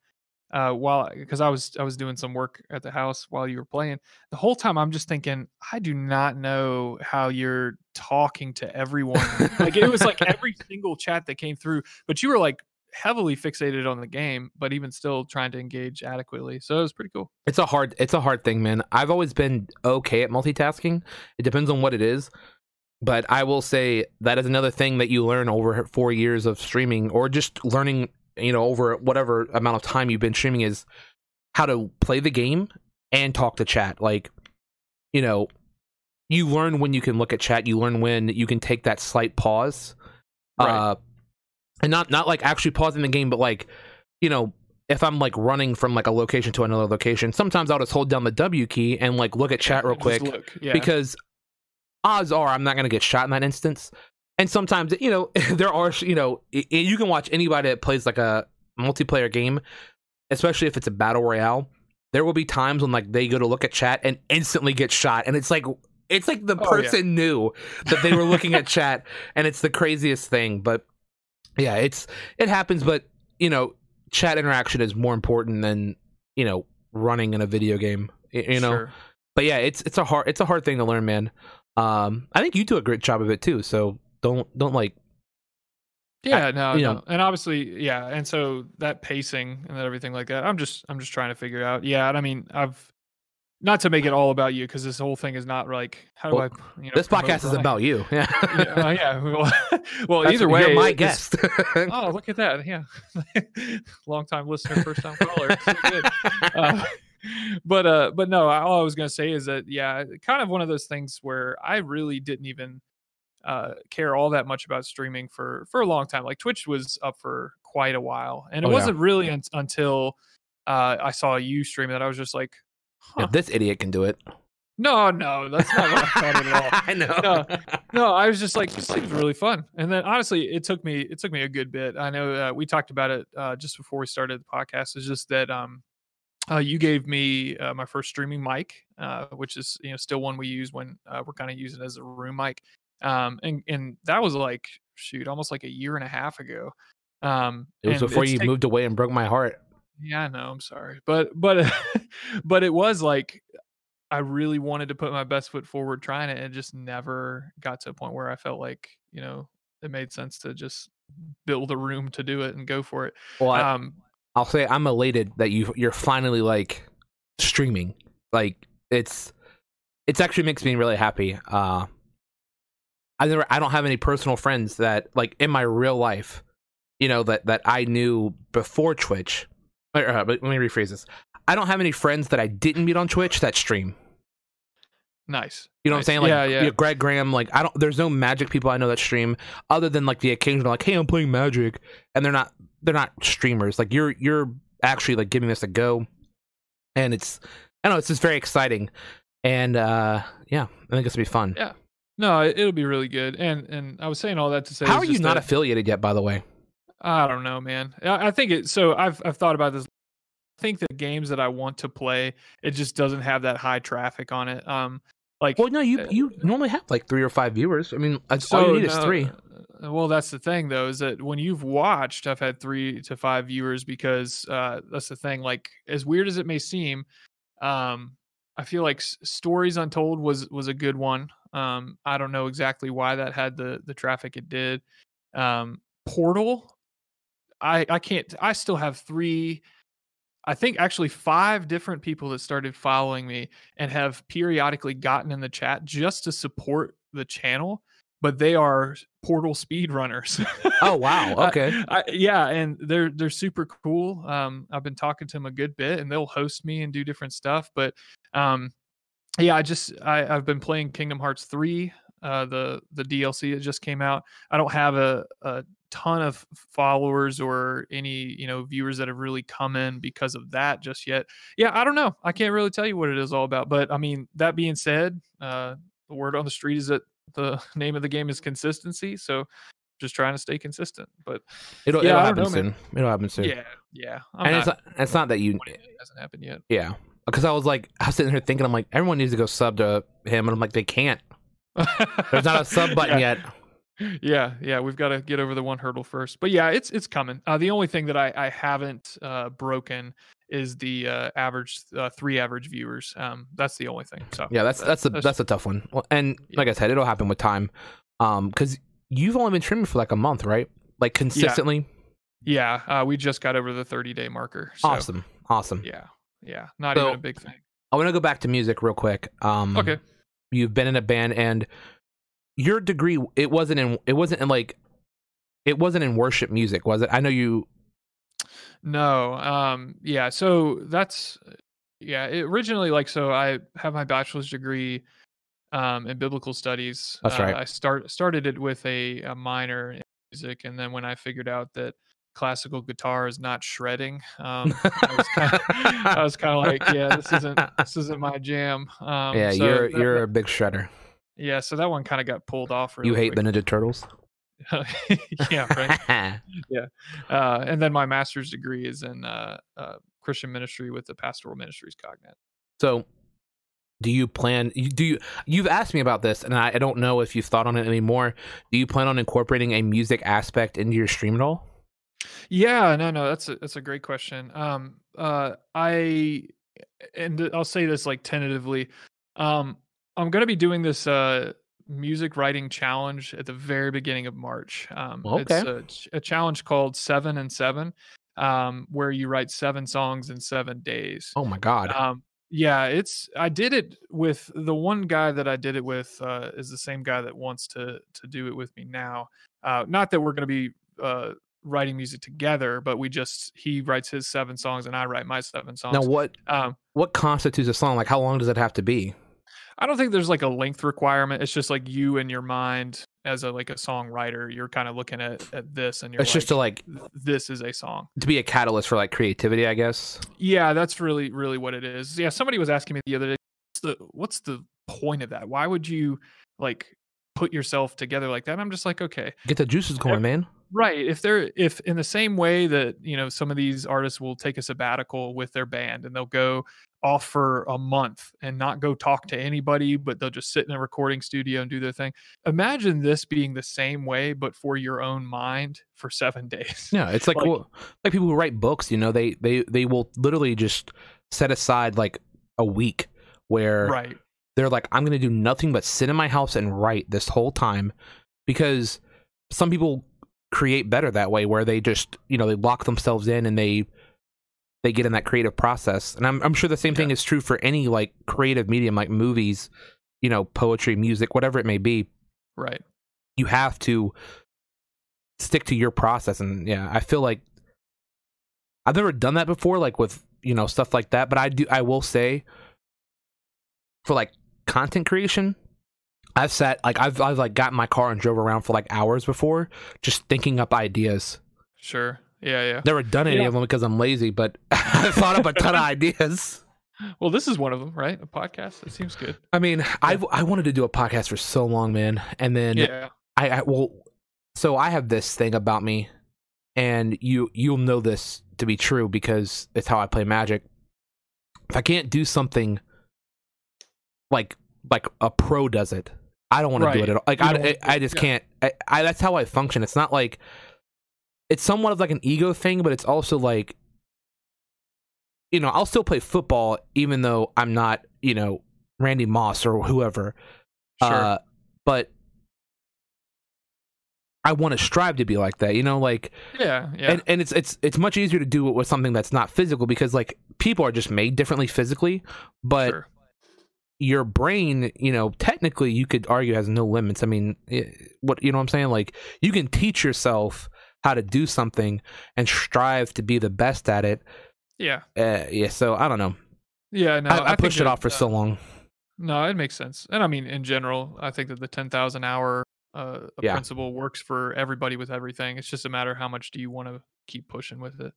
uh, while because I was I was doing some work at the house while you were playing, the whole time I'm just thinking, I do not know how you're talking to everyone. like it was like every single chat that came through, but you were like heavily fixated on the game, but even still trying to engage adequately. So it was pretty cool.
It's a hard it's a hard thing, man. I've always been okay at multitasking. It depends on what it is. But I will say that is another thing that you learn over 4 years of streaming or just learning, you know, over whatever amount of time you've been streaming is how to play the game and talk to chat. Like, you know, you learn when you can look at chat, you learn when you can take that slight pause.
Right.
Uh and not not like actually pausing the game, but like, you know, if I'm like running from like a location to another location, sometimes I'll just hold down the W key and like look at chat real quick
yeah.
because odds are I'm not going to get shot in that instance. And sometimes, you know, there are, you know, you can watch anybody that plays like a multiplayer game, especially if it's a battle royale. There will be times when like they go to look at chat and instantly get shot, and it's like it's like the
Oh, yeah.
person knew that they were looking at chat, and it's the craziest thing. But yeah, it's it happens, but you know, chat interaction is more important than you know running in a video game. You know,
Sure.
but yeah, it's it's a hard it's a hard thing to learn, man. Um, I think you do a great job of it too. So don't don't like
Yeah, no,
you
no. and obviously, yeah, and so that pacing and that everything like that, I'm just, I'm just trying to figure out. Yeah, and I mean, I've not to make it all about you because this whole thing is not like how do
Well,
I, you know,
this podcast is about you. Yeah,
yeah, uh, yeah. Well, well either way,
you're my guest.
Oh, look at that! Yeah, long time listener, first time caller. So. Uh, but uh, but no, all I was gonna say is that yeah, kind of one of those things where I really didn't even uh care all that much about streaming for for a long time. Like Twitch was up for quite a while, and it
Oh,
wasn't really un- until uh I saw you stream that I was just like, huh.
If this idiot can do it.
no, no, that's not what I thought at all
I know.
no, I was just like, this seems really fun. And then honestly, it took me it took me a good bit. I know uh, we talked about it uh, just before we started the podcast. It's just that um, uh, you gave me uh, my first streaming mic, uh, which is you know still one we use when uh, we're kind of using it as a room mic. Um, and and that was like shoot, almost like a year and a half ago. Um,
It was before you
take-
moved away and broke my heart.
Yeah, I know. I'm sorry, but but but it was like I really wanted to put my best foot forward trying it, and it just never got to a point where I felt like you know it made sense to just build a room to do it and go for it.
Well, I,
Um,
I'll say I'm elated that you you're finally like streaming. Like it's it's actually makes me really happy. Uh I never I don't have any personal friends that like in my real life, you know, that that I knew before Twitch. Or, uh, but let me rephrase this. I don't have any friends that I didn't meet on Twitch that stream.
nice.
You know
Nice.
what I'm saying? Like
yeah, yeah.
you know, Greg Graham, like I don't there's no magic people I know that stream other than like the occasional like, hey, I'm playing magic and they're not they're not streamers. Like you're you're actually like giving this a go. And it's I don't know, it's just very exciting. And uh yeah, I think it's gonna be fun.
Yeah, No, it, it'll be really good. And and I was saying all that to say,
how are you not
that-
affiliated yet, by the way?
I don't know, man. I, I think it. So I've I've thought about this. I think the games that I want to play, it just doesn't have that high traffic on it. Um, like
Well no, you
Uh,
you normally have like three or five viewers. I mean that's
so
all you need is three.
uh, Well, that's the thing though, is that when you've watched, I've had three to five viewers because uh, that's the thing. Like as weird as it may seem, um, I feel like S- Stories Untold was was a good one. Um, I don't know exactly why that had the the traffic it did. Um, Portal, I I can't. I still have three. I think actually five different people that started following me and have periodically gotten in the chat just to support the channel, but they are Portal speedrunners.
Oh wow,
I-
okay.
I, yeah, and they're they're super cool. Um, I've been talking to them a good bit, and they'll host me and do different stuff. But um, yeah, I just I, I've been playing Kingdom Hearts three, uh, the the DLC that just came out. I don't have a, a ton of followers or any you know viewers that have really come in because of that just yet. Yeah, I don't know. I can't really tell you what it is all about. But I mean, that being said, uh, the word on the street is that the name of the game is consistency. So just trying to stay consistent. But
It'll,
Yeah,
it'll happen
know, man.
soon. It'll happen soon.
yeah, yeah. I'm
and
not,
it's not, it's not that you,
it hasn't happened yet.
yeah. Because I was like, I was sitting here thinking, I'm like, everyone needs to go sub to him, and I'm like, they can't. There's not a sub button
yeah.
yet.
Yeah yeah we've got to get over the one hurdle first but yeah it's it's coming uh, the only thing that i i haven't uh broken is the uh average uh, three average viewers um that's the only thing so
Yeah, that's
that-
that's a that's a tough one. Well, and
Yeah.
like I said, it'll happen with time. Um, because you've only been streaming for like a month, right? Like consistently.
yeah uh we just got over the 30 day marker so
Awesome, awesome.
yeah yeah not
So-
even a big thing
I want to go back to music real quick. Um,
okay
you've been in a band, and your degree it wasn't in it wasn't in like it wasn't in worship music, was it? I know you.
No, um, yeah. So that's yeah. It originally, like, so I have my bachelor's degree um, in biblical studies.
That's
Uh,
right.
I start started it with a, a minor in music, and then when I figured out that classical guitar is not shredding, um, I was kind of, I was kind of like, yeah, this isn't this isn't my jam. Um,
yeah,
so
you're
that-
you're a big shredder.
Yeah. So that one kind of got pulled off. Really
you hate
quick.
the Ninja Turtles.
yeah, right. Uh, and then my master's degree is in uh, uh, Christian ministry with the Pastoral Ministries Cognate.
So, do you plan? Do you? You've asked me about this, and I, I don't know if you've thought on it anymore. Do you plan on incorporating a music aspect into your stream at all?
Yeah, no, no, that's a that's a great question. Um, uh, I and I'll say this like tentatively. Um, I'm gonna be doing this uh music writing challenge at the very beginning of March. Um, it's a, a challenge called Seven and Seven, um, where you write seven songs in seven days.
Oh my god!
Um, yeah, it's I did it with the one guy that I did it with uh, is the same guy that wants to to do it with me now. Uh, not that we're going to be uh, writing music together, but we just he writes his seven songs and I write my seven songs.
now, what
um,
what constitutes a song? Like, how long does it have to be?
I don't think there's like a length requirement. It's just like you and your mind as a like a songwriter, you're kind of looking at at this and you're
It's just to like
this is a song.
to be a catalyst for like creativity, I guess.
Yeah, that's really really what it is. Yeah, somebody was asking me the other day, what's the what's the point of that? Why would you like put yourself together like that? And I'm just like, okay,
Get the juices going, man.
right. If they're if in the same way that you know some of these artists will take a sabbatical with their band and they'll go off for a month and not go talk to anybody, but they'll just sit in a recording studio and do their thing. Imagine this being the same way, but for your own mind for seven days.
Yeah, it's like
Like-
well, like people who write books. You know, they they they will literally just set aside like a week where
Right.
they're like, I'm gonna do nothing but sit in my house and write this whole time, because some people create better that way, where they just you know they lock themselves in and they they get in that creative process. And I'm I'm sure the same thing is true for any like creative medium, like movies, you know, poetry, music, whatever it may be.
Right.
You have to stick to your process, and yeah, I feel like I've never done that before, like with you know stuff like that. But I do, I will say, for like content creation, I've sat like I've I've like got in my car and drove around for like hours before, just thinking up ideas.
Sure. Yeah. Yeah.
Never done any
Yeah.
of them because I'm lazy, but I thought up a ton of ideas.
Well, this is one of them, right? A podcast. That seems good.
I mean, I I wanted to do a podcast for so long, man, and then
Yeah.
I, I well, so I have this thing about me, and you you'll know this to be true because it's how I play Magic. If I can't do something like like a pro does it, I don't want to do it at all. Like
You
I, I, I just
yeah.
can't. I, I that's how I function. It's not like it's somewhat of like an ego thing, but it's also like you know I'll still play football even though I'm not you know Randy Moss or whoever.
Sure.
Uh, but I want to strive to be like that, you know, like
yeah. Yeah.
and, and it's it's it's much easier to do it with something that's not physical because like people are just made differently physically, but
sure.
your brain, you know, technically you could argue has no limits. I mean, eh, what you know what I'm saying? Like you can teach yourself how to do something and strive to be the best at it.
Yeah.
Uh, yeah, so I don't know.
Yeah. No.
I, I,
think
pushed it
that,
off for
uh,
so long.
No, it makes sense. And I mean, in general, I think that the 10,000 hour uh,
Yeah.
principle works for everybody with everything. It's just a matter of how much do you want to keep pushing with it.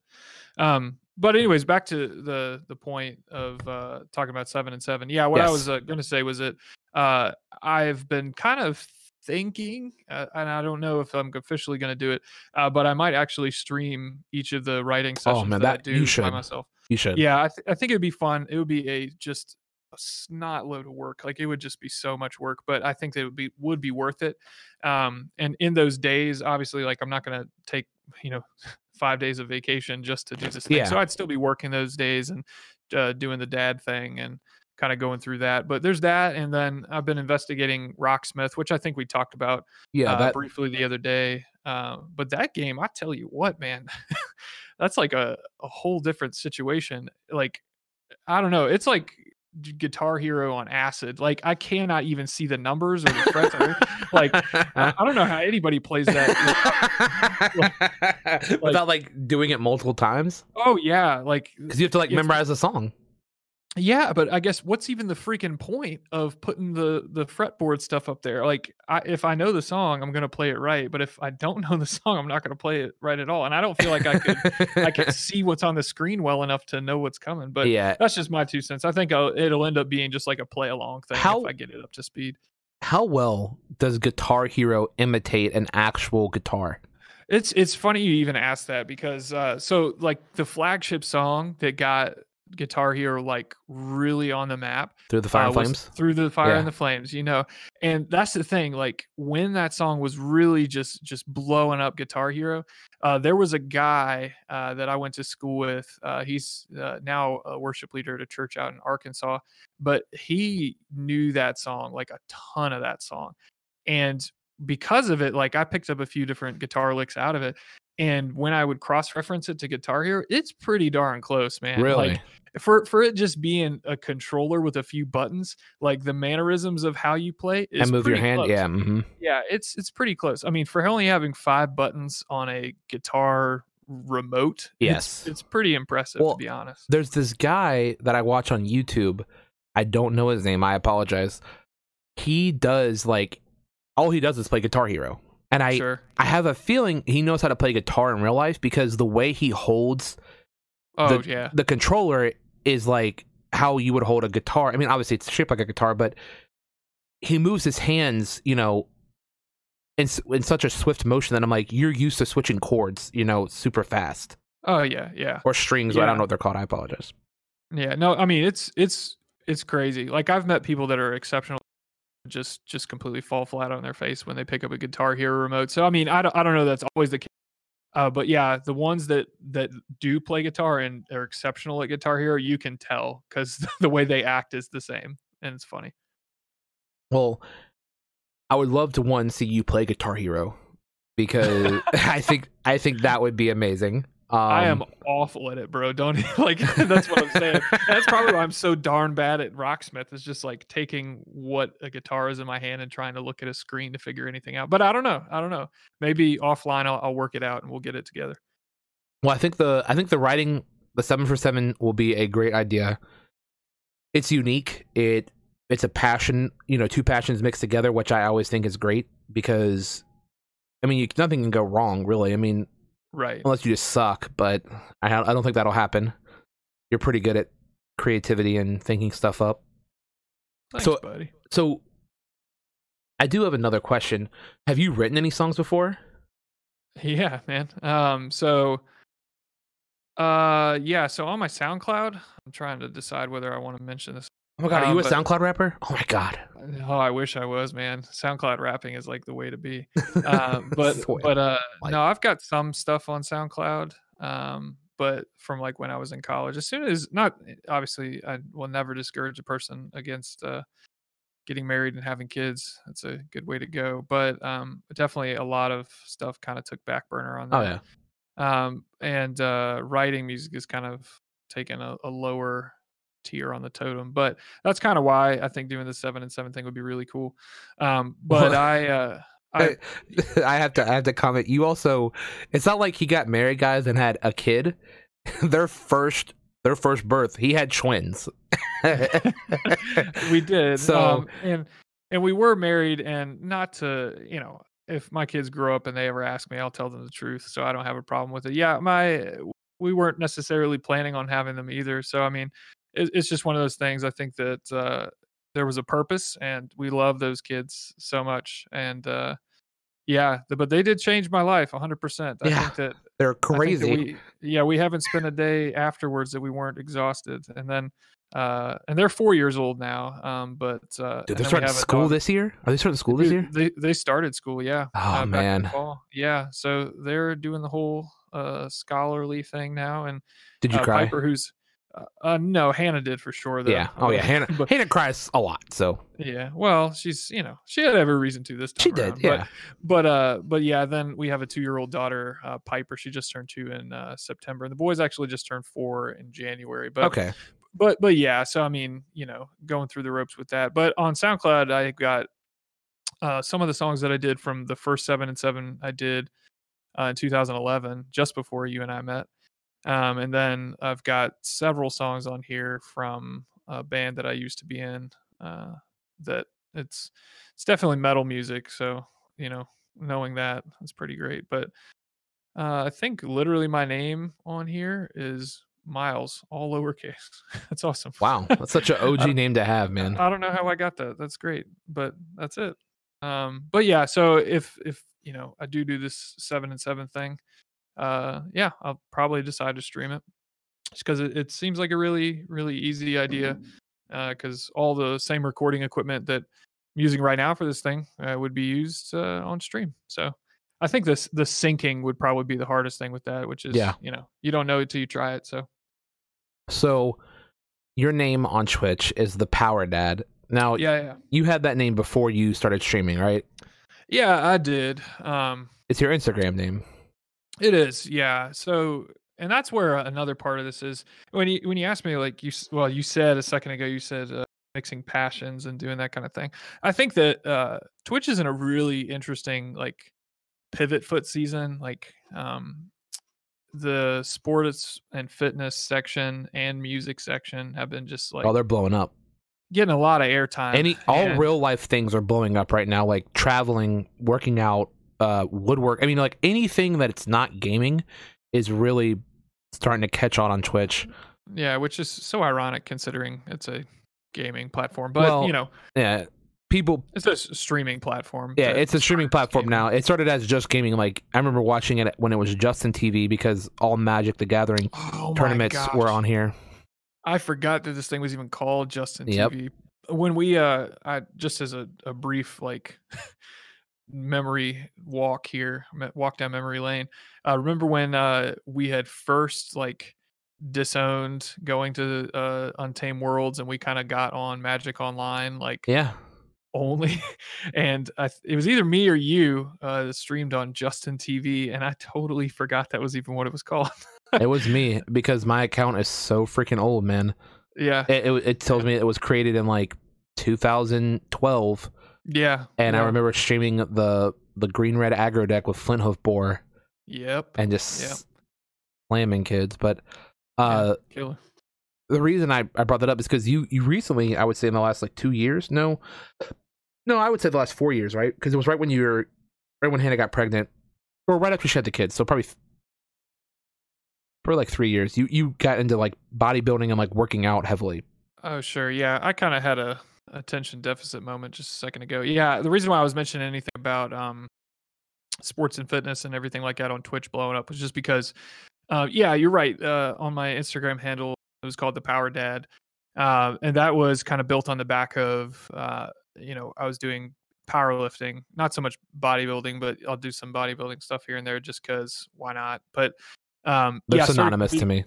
Um, but anyways, back to the the point of uh, talking about seven and seven. Yeah, what I was uh, going to say was that uh, I've been kind of thinking, uh, and I don't know if I'm officially going to do it, uh, but I might actually stream each of the writing sessions
Oh, man,
that, I do
you
by myself.
You should.
Yeah, I, th- I think it would be fun. It would be a just a snot load of work. Like it would just be so much work, but I think that it would be would be worth it. Um, and in those days, obviously, like I'm not gonna take you know five days of vacation just to do this thing.
Yeah.
So I'd still be working those days and uh, doing the dad thing and kind of going through that. But there's that, and then I've been investigating Rocksmith, which I think we talked about
Yeah,
uh,
that
briefly the other day. Uh, but that game, I tell you what, man, that's like a, a whole different situation. Like, I don't know. It's like Guitar Hero on acid. Like, I cannot even see the numbers or the frets. like, I, don't know how anybody plays that.
without like doing it multiple times
oh yeah, like
because you have to like
You have to-
memorize the song.
Yeah, but I guess what's even the freaking point of putting the the fretboard stuff up there? Like, I, if I know the song, I'm gonna play it right. But if I don't know the song, I'm not gonna play it right at all. And I don't feel like I could I can see what's on the screen well enough to know what's coming. But
yeah.
that's just my two cents. I think I'll, it'll end up being just like a play along thing
How-
if I get it up to speed.
How well does Guitar Hero imitate an actual guitar?
It's it's funny you even asked that because uh so like the flagship song that got Guitar Hero like really on the map
Through the Fire
uh,
Flames?
through the fire
Yeah.
and the flames you know and that's the thing like when that song was really just just blowing up guitar hero uh, there was a guy uh, that i went to school with uh, he's uh, now a worship leader at a church out in arkansas but he knew that song like a ton of that song and because of it like i picked up a few different guitar licks out of it and when i would cross reference it to guitar hero it's pretty darn close man
Really?
like for for it just being a controller with a few buttons, like the mannerisms of how you play is
and move your hand?
close.
Yeah. hmm
yeah, it's it's pretty close. I mean, for only having five buttons on a guitar remote,
Yes.
it's, it's pretty impressive
Well,
to be honest.
There's this guy that I watch on YouTube. I don't know his name. I apologize. He does like all he does is play Guitar Hero. And I
sure.
I have a feeling he knows how to play guitar in real life because the way he holds
Oh yeah,
the controller is like how you would hold a guitar. I mean, obviously it's shaped like a guitar, but he moves his hands, you know, in in such a swift motion that I'm like, you're used to switching chords, you know, super fast
oh yeah, yeah,
or strings. I don't know what they're called. I apologize.
yeah. No, I mean it's it's it's crazy. Like I've met people that are exceptional, just just completely fall flat on their face when they pick up a Guitar Hero remote. So I mean, I don't I don't know that's always the case. Uh, but yeah, the ones that that do play guitar and are exceptional at Guitar Hero, you can tell because the way they act is the same, and it's funny.
Well, I would love to one see you play Guitar Hero because I think I think that would be amazing. Um,
I am awful at it, bro. Don't like that's what I'm saying. That's probably why I'm so darn bad at Rocksmith. Is just like taking what a guitar is in my hand and trying to look at a screen to figure anything out. But I don't know. I don't know. Maybe offline I'll, I'll work it out and we'll get it together.
Well, I think the I think the writing the seven for seven will be a great idea. It's unique. It it's a passion, you know, two passions mixed together, which I always think is great because, I mean, you, nothing can go wrong, really. I mean,
Right.
unless you just suck. But I I don't think that'll happen. You're pretty good at creativity and thinking stuff up.
Thanks,
so-
buddy.
So, I do have another question. Have you written any songs before?
Yeah, man. Um, so uh yeah, so on my SoundCloud, I'm trying to decide whether I want to mention this.
Oh my god, are
Um,
you a
but-
SoundCloud rapper? Oh my god.
Oh, I wish I was, man. SoundCloud rapping is like the way to be. Uh, but but uh no, I've got some stuff on SoundCloud. Um, but from like when I was in college, as soon as not obviously I will never discourage a person against uh getting married and having kids. That's a good way to go. But um definitely a lot of stuff kind of took back burner on that
oh yeah.
um, and uh, writing music is kind of taking a, a lower tier on the totem but that's kind of why i think doing the seven and seven thing would be really cool um, but
Well,
i uh, I,
I have to I have to comment. You also it's not like he got married guys and had a kid. their first their first birth, he had twins.
we did
So-
um, and and we were married, and not to you know, if my kids grow up and they ever ask me, I'll tell them the truth, so I don't have a problem with it. Yeah, my we weren't necessarily planning on having them either, so I mean, it, it's just one of those things. I think that uh, there was a purpose, and we love those kids so much, and uh, yeah, the, but they did change my life 100%. I
Yeah,
think that
They're
think that
crazy.
we, yeah, we haven't spent a day afterwards that we weren't exhausted. And then, uh, and they're four years old now. Um, but uh,
Dude, they're
and then we
starting school
dog-
this year? Are they starting school this year?
They they started school, yeah.
Oh,
uh, back in the
man.
yeah. So they're doing the whole uh scholarly thing now, and
Did you
uh,
cry?
Piper, who's uh, uh, no, Hannah did for sure. Though.
yeah. Oh yeah. Hannah
but
Hannah cries a lot. So
yeah, well, she's you know she had every reason to this time.
she did.
around, but-
Yeah.
but uh but yeah then we have a two-year-old daughter uh piper she just turned two in uh september and the boys actually just turned four in january but
okay.
but but yeah so i mean you know going through the ropes with that but on soundcloud i got uh some of the songs that i did from the first seven and seven i did uh, in 2011 just before you and i met um and then i've got several songs on here from a band that i used to be in uh that it's it's definitely metal music so you know knowing that it's pretty great but uh i think literally my name on here is miles all lowercase that's awesome
Wow. That's such an OG name to have, man.
I don't know how I got that. That's great, but that's it. Um, but yeah, so if if you know I do do this seven and seven thing, uh, yeah, I'll probably decide to stream it, just because it, it seems like a really really easy idea, because all the same recording equipment that I'm using right now for this thing uh, would be used uh, on stream. So I think this the syncing would probably be the hardest thing with that, which is
Yeah.
you know you don't know it till you try it. So
So your name on Twitch is the Power Dad. Now
yeah, yeah,
you had that name before you started streaming, right?
yeah, I did. Um,
It's your Instagram name.
It is, yeah. So, and that's where another part of this is when you when you asked me, like you, well, you said a second ago, you said uh, mixing passions and doing that kind of thing. I think that uh, Twitch is in a really interesting like pivot foot season. Like, um, the sports and fitness section and music section have been just like
oh, they're blowing up.
getting a lot of airtime.
Any all
and-
real life things are blowing up right now, like traveling, working out, uh, woodwork. I mean, like anything that it's not gaming is really starting to catch on on Twitch.
yeah, which is so ironic considering it's a gaming platform, but
Well,
you know,
Yeah, people.
it's a streaming platform.
Yeah, it's a streaming platform
gaming.
now. It started as just gaming. Like I remember watching it when it was Justin TV because all Magic the Gathering
Oh
tournaments were on here.
I forgot that this thing was even called Justin
Yep.
TV. When we uh I just as a, a brief like memory walk here, walk down memory lane. Uh remember when uh we had first like disowned going to uh Untamed Worlds and we kind of got on Magic Online like
Yeah,
only and I, th- it was either me or you uh that streamed on Justin TV and I totally forgot that was even what it was called.
it was me because my account is so freaking old, man.
yeah.
It, it, it tells me it was created in like 2012,
Yeah.
and I remember streaming the the green red aggro deck with Flinthoof Boar
Yep.
and just
Yep.
slamming kids. But
Yeah,
uh,
killer.
the reason I, I brought that up is because you you recently, I would say in the last like two years, no, no, I would say the last four years, right? Because it was right when you were right when Hannah got pregnant, or right after she had the kids. So probably for like three years, you you got into like bodybuilding and like working out heavily.
Oh, sure. Yeah, I kind of had a attention deficit moment just a second ago. Yeah, the reason why I was mentioning anything about um sports and fitness and everything like that on Twitch blowing up was just because uh yeah, you're right. Uh on my Instagram handle it was called the Power Dad. Uh, and that was kind of built on the back of uh you know, I was doing powerlifting, not so much bodybuilding, but I'll do some bodybuilding stuff here and there just cuz why not? But um
They're
yeah, so
synonymous
we-
to me.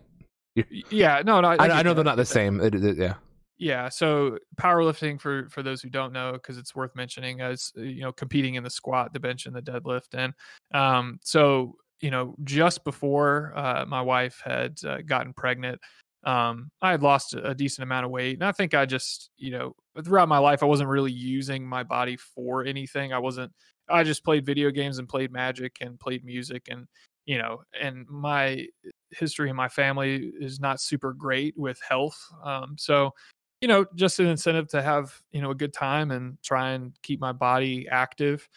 Yeah, no, no,
I,
get
I know
that,
they're not the same. It- it- yeah,
Yeah, so powerlifting for for those who don't know, because it's worth mentioning, as uh, you know, competing in the squat, the bench, and the deadlift, and um, so you know, just before uh, my wife had uh, gotten pregnant, um, I had lost a a decent amount of weight, and I think I just, you know, throughout my life, I wasn't really using my body for anything. I wasn't. I just played video games and played Magic and played music, and you know, and my history in my family is not super great with health. Um, so you know, just an incentive to have you know a good time and try and keep my body active.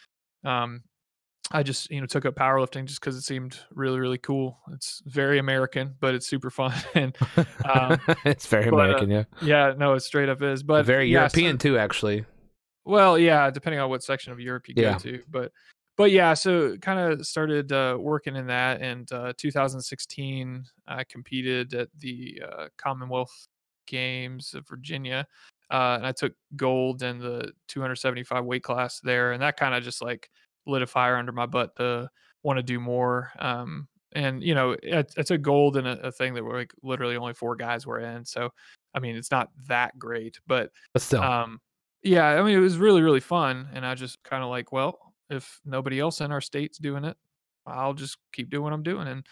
Um, I just you know took up powerlifting just because it seemed really really cool. It's very American, but it's super fun and um,
it's very
but, uh,
American, yeah.
yeah, no, it straight up is. But
very
yeah, so-
European too, actually.
well, yeah, depending on what section of Europe you go to, but but yeah, so kind of started uh, working in that. And uh, 2016, I competed at the uh, Commonwealth Games of Virginia, uh, and I took gold in the 275 weight class there, and that kind of just like lit a fire under my butt to want to do more. Um, and you know, I, I took gold in a, a thing that were like literally only four guys were in, so I mean, it's not that great, but
But still.
um yeah i mean it was really really fun and i just kind of like well if nobody else in our state's doing it i'll just keep doing what i'm doing and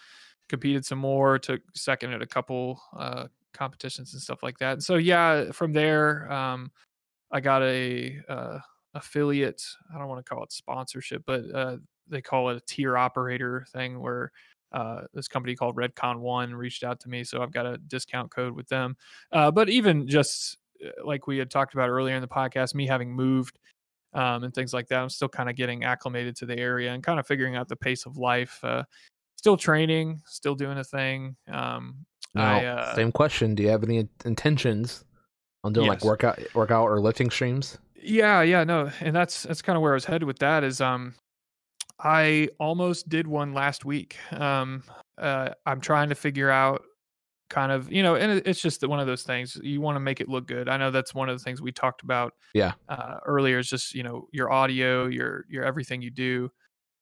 competed some more took second at a couple uh competitions and stuff like that so yeah from there um i got a uh affiliate i don't want to call it sponsorship but uh they call it a tier operator thing where uh, this company called Redcon One reached out to me, so I've got a discount code with them. Uh, but even just uh, like we had talked about earlier in the podcast, me having moved um, and things like that, I'm still kind of getting acclimated to the area and kind of figuring out the pace of life. Uh, still training, still doing a thing. Um,
now,
I, uh,
same question. Do you have any intentions on doing like workout workout or lifting streams?
Yeah, yeah, no, and that's that's kind of where I was headed with that. Is um, I almost did one last week. Um, uh, I'm trying to figure out kind of you know, and it's just one of those things you want to make it look good. I know that's one of the things we talked about.
Yeah.
Uh, earlier is just you know your audio, your your everything you do.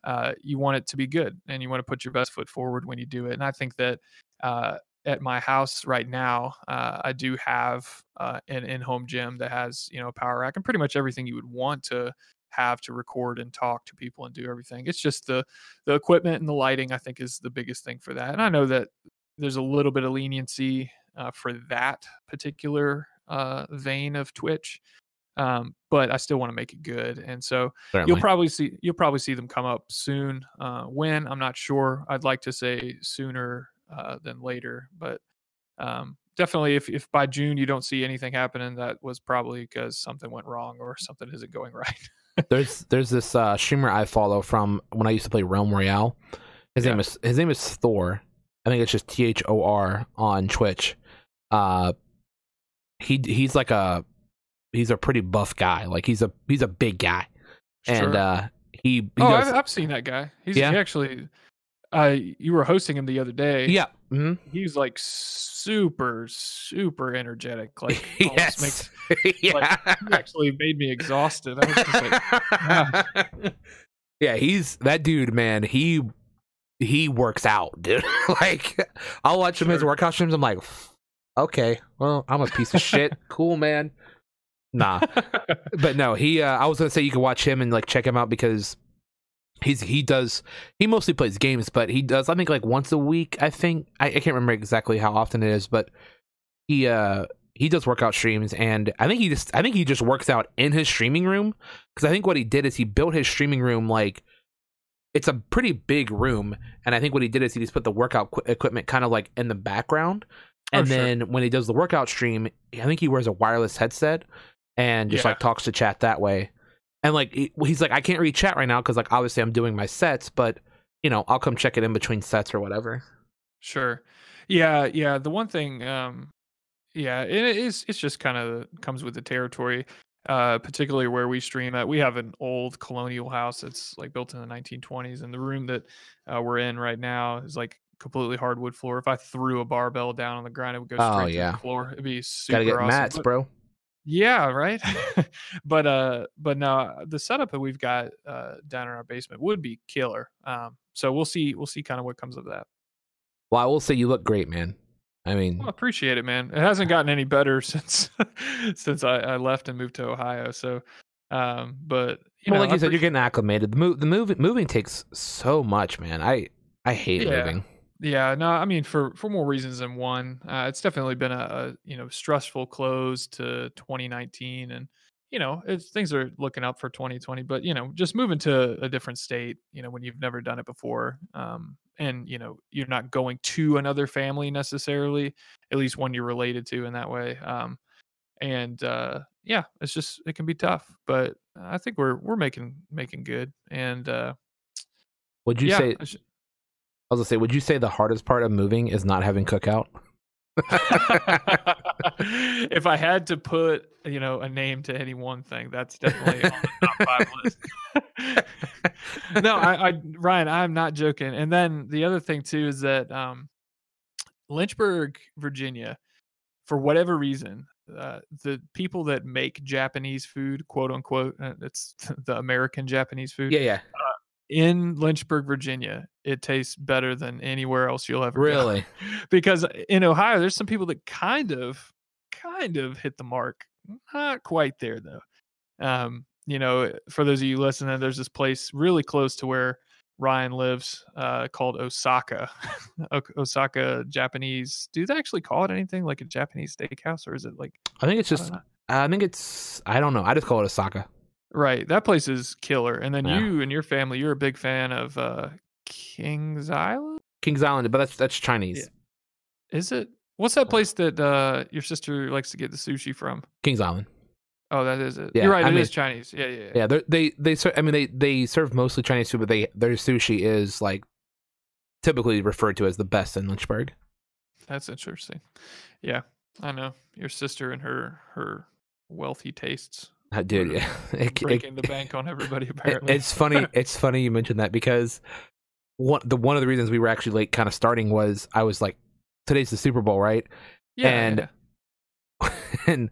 Uh, you want it to be good, and you want to put your best foot forward when you do it. And I think that uh, at my house right now, uh, I do have uh, an in-home gym that has you know a power rack and pretty much everything you would want to have to record and talk to people and do everything. It's just the the equipment and the lighting. I think is the biggest thing for that. And I know that there's a little bit of leniency uh, for that particular uh, vein of Twitch. Um, but I still want to make it good, and so
Certainly.
you'll probably see you'll probably see them come up soon. Uh, when I'm not sure. I'd like to say sooner uh, than later, but um, definitely if if by June you don't see anything happening, that was probably because something went wrong or something isn't going right.
there's there's this uh, streamer I follow from when I used to play Realm Royale. His name is his name is Thor. I think it's just T H O R on Twitch. Uh, he he's like a he's a pretty buff guy. Like he's a he's a big guy, and uh, he, he
oh,
does,
I've, I've seen that guy. He's
Yeah.
he actually. Uh, you were hosting him the other day.
yeah mhm.
he's like super super energetic. Like
yes
makes
yeah.
he actually made me exhausted. I was just like,
yeah, he's that dude, man. He he works out, dude. like I'll watch him his workout streams. I'm like, okay, well, I'm a piece of shit. Cool, man. Nah, but no, he. Uh, I was gonna say you can watch him and like check him out because he's he does he mostly plays games, but he does I think like once a week. I think I, I can't remember exactly how often it is, but he uh he does workout streams and I think he just I think he just works out in his streaming room because I think what he did is he built his streaming room like it's a pretty big room and I think what he did is he just put the workout qu- equipment kind of like in the background
Oh,
and
sure.
then when he does the workout stream I think he wears a wireless headset and just
Yeah.
like talks to chat that way and like he- he's like I can't read chat right now because like obviously I'm doing my sets but you know I'll come check it in between sets or whatever
Sure. Yeah, yeah. The one thing, um, yeah, it is. It's just kind of comes with the territory. Uh, particularly where we stream at, we have an old colonial house that's like built in the 1920s, and the room that uh, we're in right now is like completely hardwood floor. If I threw a barbell down on the ground, it would go
Oh,
straight to
yeah.
the floor. It'd be super
gotta get
awesome.
mats
But-
bro
Yeah, right. but uh, but no, the setup that we've got uh down in our basement would be killer. Um, so we'll see. We'll see kind of what comes of that.
well I will say you look great man I mean
Well, appreciate it, man. It hasn't gotten any better since since I, I left and moved to Ohio. So, um, but you
well,
know,
like you said, you're getting acclimated. The move, the move, moving takes so much, man. I, I hate
Yeah.
moving.
Yeah, no, I mean for for more reasons than one. Uh, it's definitely been a, a you know stressful close to 2019, and you know it's, things are looking up for 2020. But you know, just moving to a different state, you know, when you've never done it before, um, and you know you're not going to another family necessarily, at least one you're related to in that way. Um, and uh, yeah, it's just it can be tough. But I think we're we're making making good. And uh,
Would you
yeah,
say?
I
was gonna say, would you say the hardest part of moving is not having cookout?
if I had to put, you know, a name to any one thing, that's definitely on the top five list. no, I, I, Ryan, I'm not joking. And then the other thing too is that um, Lynchburg, Virginia, for whatever reason, uh, the people that make Japanese food, quote unquote, uh, it's the American Japanese food
Yeah, yeah.
In Lynchburg, Virginia, it tastes better than anywhere else you'll ever
Really?
because in Ohio, there's some people that kind of, kind of hit the mark. Not quite there though. Um, you know, for those of you listening, there's this place really close to where Ryan lives, uh, called Osaka. Osaka Japanese. Do they actually call it anything like a Japanese steakhouse, or is it like?
I think it's just.
know.
I think it's. I don't know. I just call it Osaka.
Right, that place is killer. And then
Yeah.
you and your family, you're a big fan of uh, Kings Island.
Kings Island, but that's that's Chinese.
Is it? What's that place that uh, your sister likes to get the sushi from?
Kings Island.
Oh, that is it.
Yeah,
You're right.
I
It is
mean-
Chinese. Yeah, yeah, yeah.
Yeah, they they I mean they they serve mostly Chinese food, but they their sushi is like typically referred to as the best in Lynchburg.
That's interesting. Yeah, I know your sister and her her wealthy tastes
Dude, yeah. It- it-
breaking the bank on everybody. Apparently,
it's funny. It's funny you mentioned that because one the one of the reasons we were actually late, kind of starting, was I was like, today's the Super Bowl, right?
yeah,
and-
yeah.
and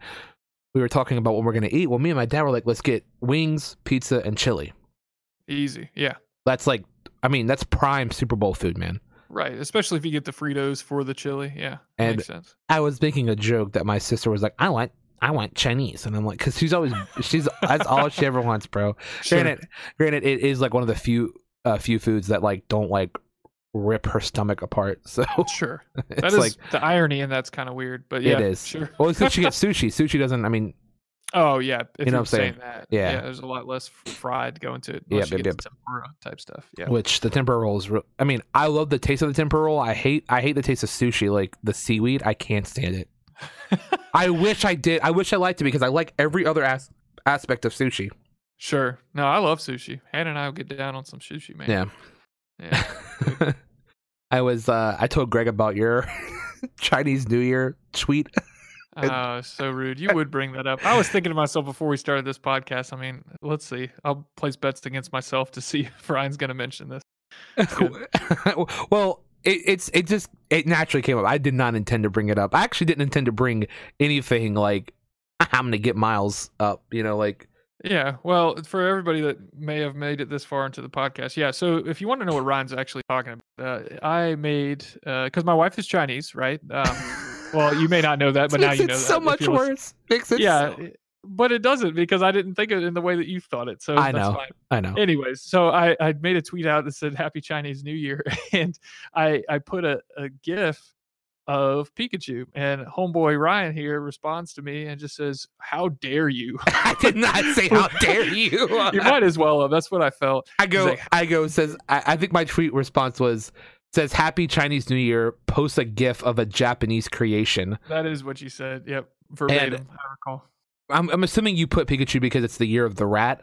we were talking about what we're gonna eat. Well, me and my dad were like, let's get wings, pizza, and chili.
easy. Yeah,
That's like, I mean, that's prime Super Bowl food, man.
right. Especially if you get the Fritos for the chili. Yeah,
And-
makes sense.
I was making a joke that my sister was like, I want. I want Chinese, and I'm like, because she's always she's that's all she ever wants, bro.
Sure.
Granted, granted, it is like one of the few uh, few foods that like don't like rip her stomach apart. So
Sure.
it's
That is
like
the irony, and that's kind of weird. But yeah,
it is.
Sure.
Well, it's because she gets sushi. Sushi doesn't. I mean,
Oh yeah, if
You know what I'm saying?
that.
Yeah. yeah.
there's a lot less fried going to it.
Yeah,
Unless you
yep, yep.
tempura type stuff. Yeah.
which the tempura roll is. Re- I mean, I love the taste of the tempura roll. I hate I hate the taste of sushi, like the seaweed. I can't stand it. I wish I did. I wish I liked it because I like every other as- aspect of sushi.
Sure. No, I love sushi. Hannah and I will get down on some sushi, man.
Yeah.
Yeah.
I was. uh I told Greg about your Chinese New Year tweet.
Oh, so rude. You would bring that up. I was thinking to myself before we started this podcast. I mean, let's see. I'll place bets against myself to see if Ryan's going to mention this.
well, it, it's it just it naturally came up. I did not intend to bring it up. I actually didn't intend to bring anything like I'm gonna get Miles up. You know, like
Yeah. Well, for everybody that may have made it this far into the podcast, yeah. So if you want to know what Ryan's actually talking about, uh, I made because my wife is Chinese, right? Um, well, you may not know that, but now you know that.
so
if
much worse. Makes it
Yeah,
so-
but it doesn't because I didn't think of it in the way that you thought it. So
I
that's
know.
fine.
I know.
anyways so i i made a tweet out that said happy chinese new year and i i put a, a gif of pikachu and homeboy ryan here responds to me and just says how dare you
I did not say how dare you.
you might as well have that's what i felt
I go.
like-
I go. Says. I, I think my tweet response was says Happy Chinese New Year. Post a GIF of a Japanese creation.
that is what you said yep verbatim i recall
I'm, I'm assuming you put Pikachu because it's the year of the rat.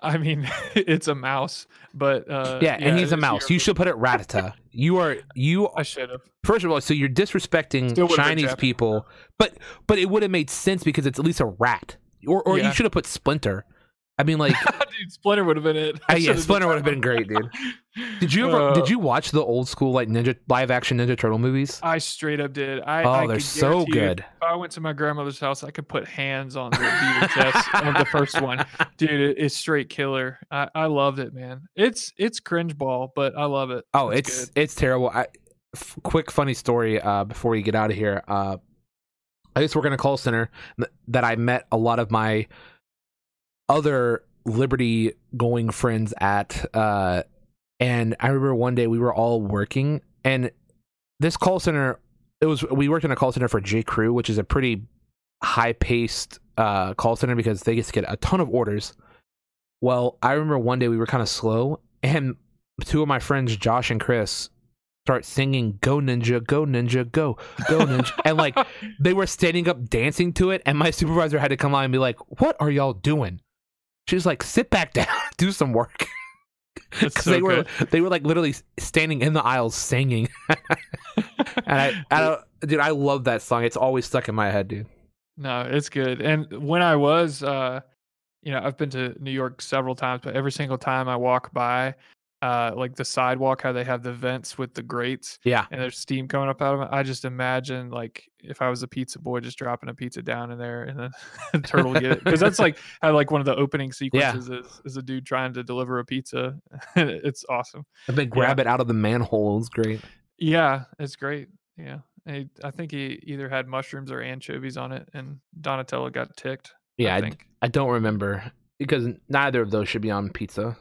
i mean it's a mouse but uh
yeah, and he's a mouse. You should put it Rattata. you are you.
i should have
First of all, so you're disrespecting
Still would've been
Chinese people, but but it would have made sense because it's at least a rat. Or or
Yeah.
you should have put Splinter. I mean, like,
dude splinter would have been it I
uh, yeah, Splinter would have been great, dude. Did you ever?
Uh,
did you watch the old school like Ninja live action Ninja Turtle movies?
I straight up did. I,
Oh,
I
they're so
guarantee you,
good.
If I went to my grandmother's house, I could put hands on the VHS of the first one. Dude, it, it's straight killer. I, I loved it, man. It's it's cringe ball, but I love it.
Oh, it's it's terrible. I, f- quick funny story uh, before we get out of here. Uh, I used to work in a call center that I met a lot of my other Liberty going friends at. Uh, and I remember one day we were all working, and this call center. It was we worked in a call center for J Crew, which is a pretty high paced uh, call center because they get to get a ton of orders. Well, I remember one day we were kind of slow, and two of my friends, Josh and Chris, start singing "Go Ninja, Go Ninja, Go, Go Ninja," and like they were standing up dancing to it, and my supervisor had to come on and be like, "What are y'all doing?" She's like, "Sit back down, do some work." Because
so
they were
good.
they were like literally standing in the aisles singing, and I, I don't, dude, I love that song. It's always stuck in my head, dude.
No, it's good. And when I was, uh, you know, I've been to New York several times, but every single time I walk by, uh, like the sidewalk, how they have the vents with the grates
Yeah,
and there's steam coming up out of it. I just imagine like if I was a pizza boy, just dropping a pizza down in there and then the turtle get it because that's like how like one of the opening sequences is is a dude trying to deliver a pizza. it's awesome.
and then grab it out of the manhole. It was great.
Yeah, it's great. Yeah. I, I think he either had mushrooms or anchovies on it, and Donatello got ticked.
Yeah,
I
I. I don't remember because neither of those should be on pizza.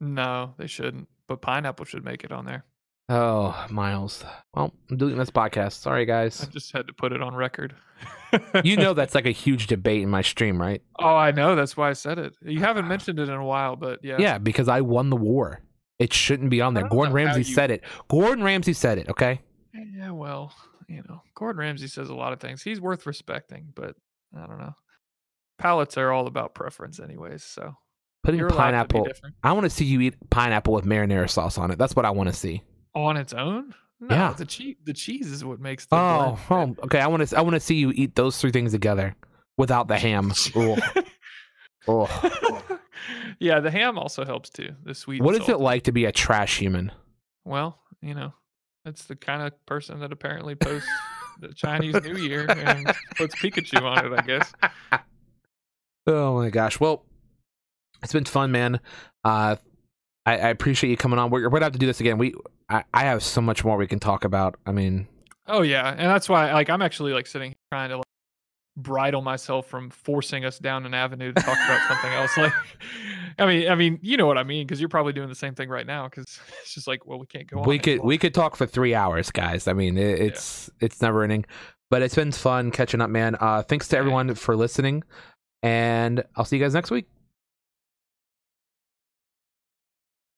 No, they shouldn't. But pineapple should make it on there.
Oh, Miles. Well, I'm deleting this podcast. Sorry, guys.
I just had to put it on record.
You know that's like a huge debate in my stream, right?
Oh, I know. That's why I said it. You haven't mentioned it in a while, but yeah.
Yeah, because I won the war. It shouldn't be on there. Gordon Ramsay
you-
said it. Gordon Ramsay said it. Okay.
Yeah, well, you know, Gordon Ramsay says a lot of things. He's worth respecting, but I don't know. Palates are all about preference, anyways. So
Putting
you're allowed to be
pineapple. I want to see you eat pineapple with marinara sauce on it. That's what I want to see.
on its own. No,
Yeah.
the cheese. The cheese is what makes the.
Oh, oh, okay. I want to. I want to see you eat those three things together without the ham. Oh.
yeah, the ham also helps too. The sweet.
What is it like to be a trash human?
Well, you know, that's the kind of person that apparently posts the Chinese New Year and puts Pikachu on it. I guess.
Oh my gosh. Well, it's been fun, man. Uh, I, I appreciate you coming on. We're, we're gonna have to do this again. We, I, I have so much more we can talk about. I mean,
Oh yeah, and that's why like I'm actually like sitting here trying to like bridle myself from forcing us down an avenue to talk about something else. Like, I mean, I mean, you know what I mean because you're probably doing the same thing right now because it's just like, well, we can't go
we could
longer.
we could talk for three hours, guys. I mean, it, it's it's never ending. But it's been fun catching up, man. Uh, thanks to everyone for listening, and I'll see you guys next week.